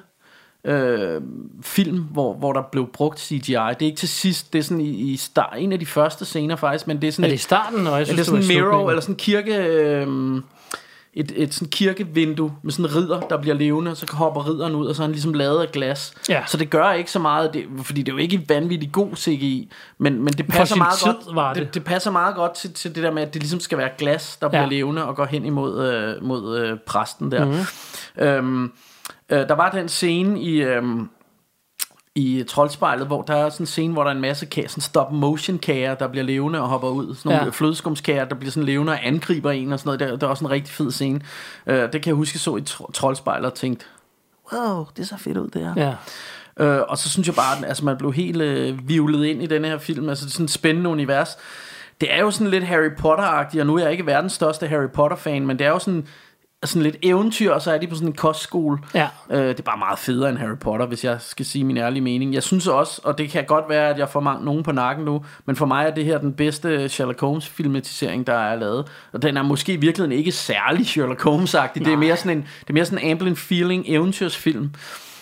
øh, film, hvor, hvor der blev brugt CGI. Det er ikke til sidst, det er sådan i, i start, en af de første scener faktisk, men det er sådan Er det i et- starten? Og jeg synes, det er sådan en i mirror, eller sådan en kirke... Øh, et, et sådan kirkevindue med sådan en ridder, der bliver levende, og så hopper ridderen ud, og så er han ligesom lavet af glas. Ja. Så det gør ikke så meget, det, fordi det er jo ikke vanvittigt god CGI, men, men det passer meget tid godt. var det. det. det passer meget godt til, til det der med, at det ligesom skal være glas, der bliver Ja. levende og går hen imod øh, mod øh, præsten der. Mhm. Mm-hmm. Øhm, øh, der var den scene i... øhm, i Troldspejlet, hvor der er sådan en scene, hvor der er en masse kager, sådan stop motion kager, der bliver levende og hopper ud. Sådan nogle Ja. flødeskumskager, der bliver sådan levende og angriber en og sådan noget. Det, det er også en rigtig fed scene. Uh, det kan jeg huske, så i tro- Troldspejlet og tænkte, wow, det ser fedt ud det her. Ja. Øh, og så synes jeg bare, at altså, man blev helt øh, vivlet ind i den her film. Altså det er sådan et spændende univers. Det er jo sådan lidt Harry Potter-agtigt, og nu er jeg ikke verdens største Harry Potter-fan, men det er jo sådan, sådan lidt eventyr, og så er de på sådan en kostskole. Ja. Øh, det er bare meget federe end Harry Potter, hvis jeg skal sige min ærlige mening. Jeg synes også, og det kan godt være, at jeg får mange, nogen på nakken nu, men for mig er det her den bedste Sherlock Holmes filmatisering, der er lavet. Og den er måske i virkeligheden ikke særlig Sherlock Holmes-agtig. Det er mere sådan en, det er mere sådan en Amblin Feeling eventyrsfilm.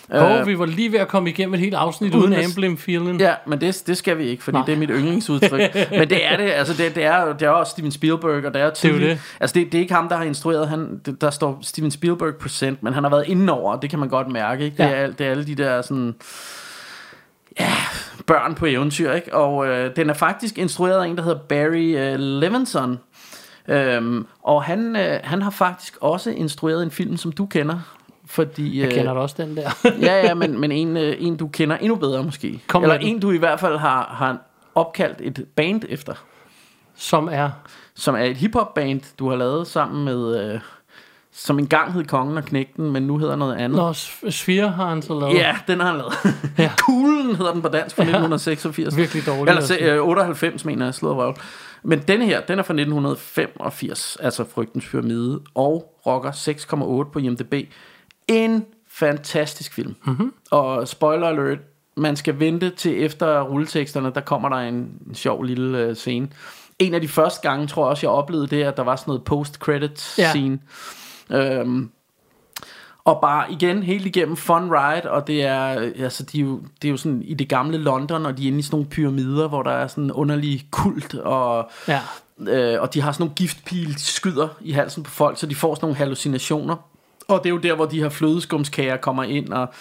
Og vi var lige ved at komme igennem et helt afsnit uden, Uden Amblin feeling. Ja, men det, det skal vi ikke, fordi Nej. Det er mit yndlingsudtryk. [LAUGHS] men det er det, altså det, det, er, det er også Steven Spielberg, og det er tydeligt. det. Altså det, det er ikke ham, der har instrueret, han, det, der står Steven Spielberg present, men han har været indenover, det kan man godt mærke. Ikke? Det, Ja. er, alt- det er alle de der sådan... Ja, børn på eventyr, ikke? Og øh, den er faktisk instrueret af en, der hedder Barry øh, Levinson. Øhm, og han, øh, han har faktisk også instrueret en film, som du kender. Fordi, Jeg øh, kender da også den der. [LAUGHS] ja, ja, men, [LAUGHS] men en, øh, en, du kender endnu bedre måske. Kom Eller den. en, du i hvert fald har, har opkaldt et band efter. som er... Som er et hiphop band, du har lavet sammen med... Øh, som engang hed Kongen og Knægten, men nu hedder noget andet. Nå, S- Sphere har han så lavet. Ja, den har han lavet. Ja. [LAUGHS] Ja. Kuglen hedder den på dansk fra 1986. Virkelig dårligt Eller se, sige. øh, 98, mener jeg, slået røv. Men denne her, den er fra 1985, altså Frygtens Pyramide, og rocker 6,8 på IMDb. En fantastisk film. Mm-hmm. Og spoiler alert, man skal vente til efter rulleteksterne, der kommer der en, en sjov lille øh, scene. En af de første gange, tror jeg også, jeg oplevede det, at der var sådan noget post-credits Ja. scene. Øhm, og bare igen, helt igennem fun ride, og det er, altså, de er jo, det er jo sådan i det gamle London, og de er inde i sådan nogle pyramider, hvor der er sådan en underlig kult, og, Ja. øh, og de har sådan nogle giftpile, de skyder i halsen på folk, så de får sådan nogle hallucinationer. Og det er jo der, hvor de her flødeskumskager kommer ind, og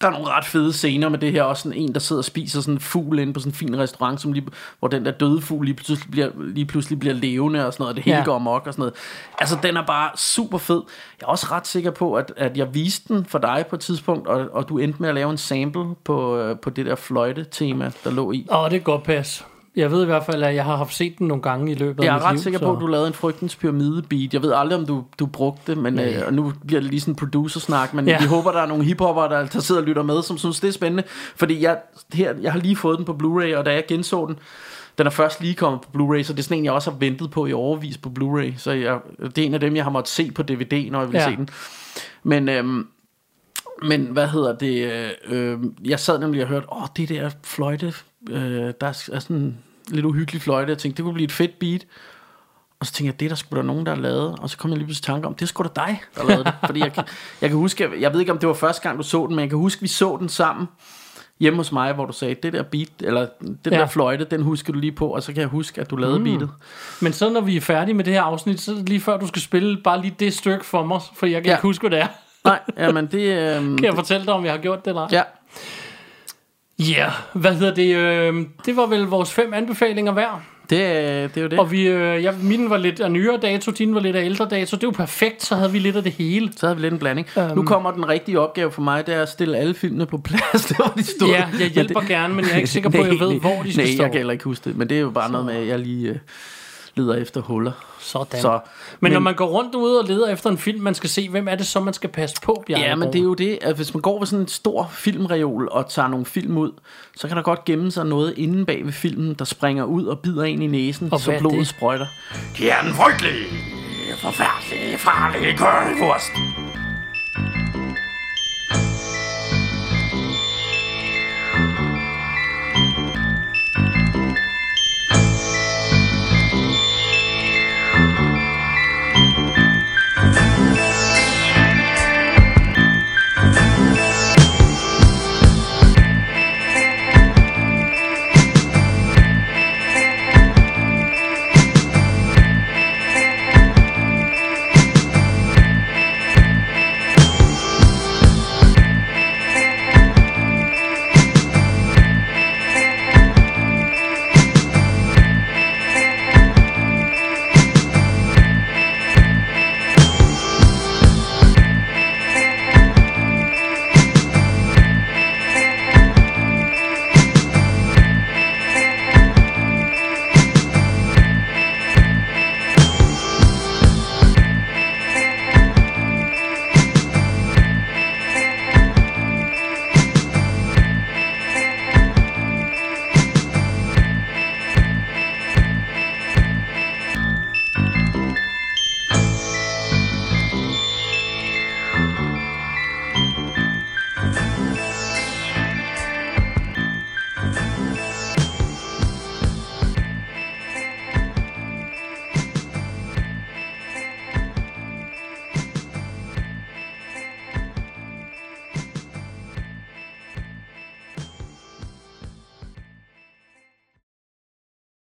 der er nogle ret fede scener med det her. Også sådan en, der sidder og spiser sådan en fugl inde på sådan en fin restaurant, som lige, hvor den der døde fugl lige pludselig bliver, lige pludselig bliver levende og sådan noget. Og det hele Ja. går amok og sådan noget. Altså, den er bare super fed. Jeg er også ret sikker på, at, at jeg viste den for dig på et tidspunkt, og, og du endte med at lave en sample på, øh, på det der fløjte-tema, der lå i. Åh, det er godt pas. Jeg ved i hvert fald, at jeg har haft set den nogle gange i løbet Jeg af er mit ret liv, sikker så- på, at du lavede en frygtens pyramide beat. Jeg ved aldrig, om du, du brugte det, men øh, og nu bliver det lige sådan en producer-snak, men Ja. vi håber, der er nogle hiphopper, der, der sidder og lytter med, som synes, det er spændende. Fordi jeg, her, jeg har lige fået den på Blu-ray, og da jeg genså den, den er først lige kommet på Blu-ray, så det er sådan en, jeg også har ventet på i overvis på Blu-ray. Så jeg, det er en af dem, jeg har måttet se på DVD, når jeg vil Ja. se den. Men, øhm, men hvad hedder det? Øh, øh, jeg sad nemlig og hørte, åh, det der fløjte, øh, der er sådan lidt uhyggelig fløjte. Jeg tænkte, det kunne blive et fedt beat. Og så tænkte jeg, det er der sgu da nogen, der har lavet. Og så kom jeg lige pludselig i tanke om, det er sgu da dig, der lavede det. Fordi jeg, kan- jeg kan huske, jeg, jeg ved ikke, om det var første gang, du så den, men jeg kan huske, vi så den sammen hjemme hos mig, hvor du sagde, det der beat, eller den Ja. der fløjte, den husker du lige på, og så kan jeg huske, at du lavede mm. beatet. Men så når vi er færdige med det her afsnit, så det lige før du skal spille bare lige det stykke for mig, for jeg kan Ja. ikke huske, hvad det er. Nej, jamen det... Øhm, [LAUGHS] Kan jeg fortælle dig, om jeg har gjort det eller ej? ja, Ja, yeah. hvad hedder det? Øh, det var vel vores fem anbefalinger hver. det, øh, det er jo det. Og vi, øh, ja, mine var lidt af nyere dato, dine var lidt af ældre dato. Det jo perfekt, så havde vi lidt af det hele. Så havde vi lidt en blanding. Øhm. Um, nu kommer den rigtige opgave for mig, det er at stille alle filmene på plads, [LAUGHS] der hvor de stod. Ja, jeg hjælper Men gerne, men jeg er ikke sikker på, at jeg [LAUGHS] ved, hvor de skal nej, stå. jeg kan heller ikke huske det, men det er jo bare noget med, at jeg lige øh, leder efter huller. Sådan. Så, men, men når man går rundt ude og leder efter en film, man skal se, hvem er det så, man skal passe på, Bjarne Ja, men det er jo det, at hvis man går ved sådan en stor filmreol og tager nogle film ud, så kan der godt gemme sig noget inde bag ved filmen, der springer ud og bider en i næsen, Og så blodet det? sprøjter. Det er den frygtelige, forfærdelige, farlige currywurst.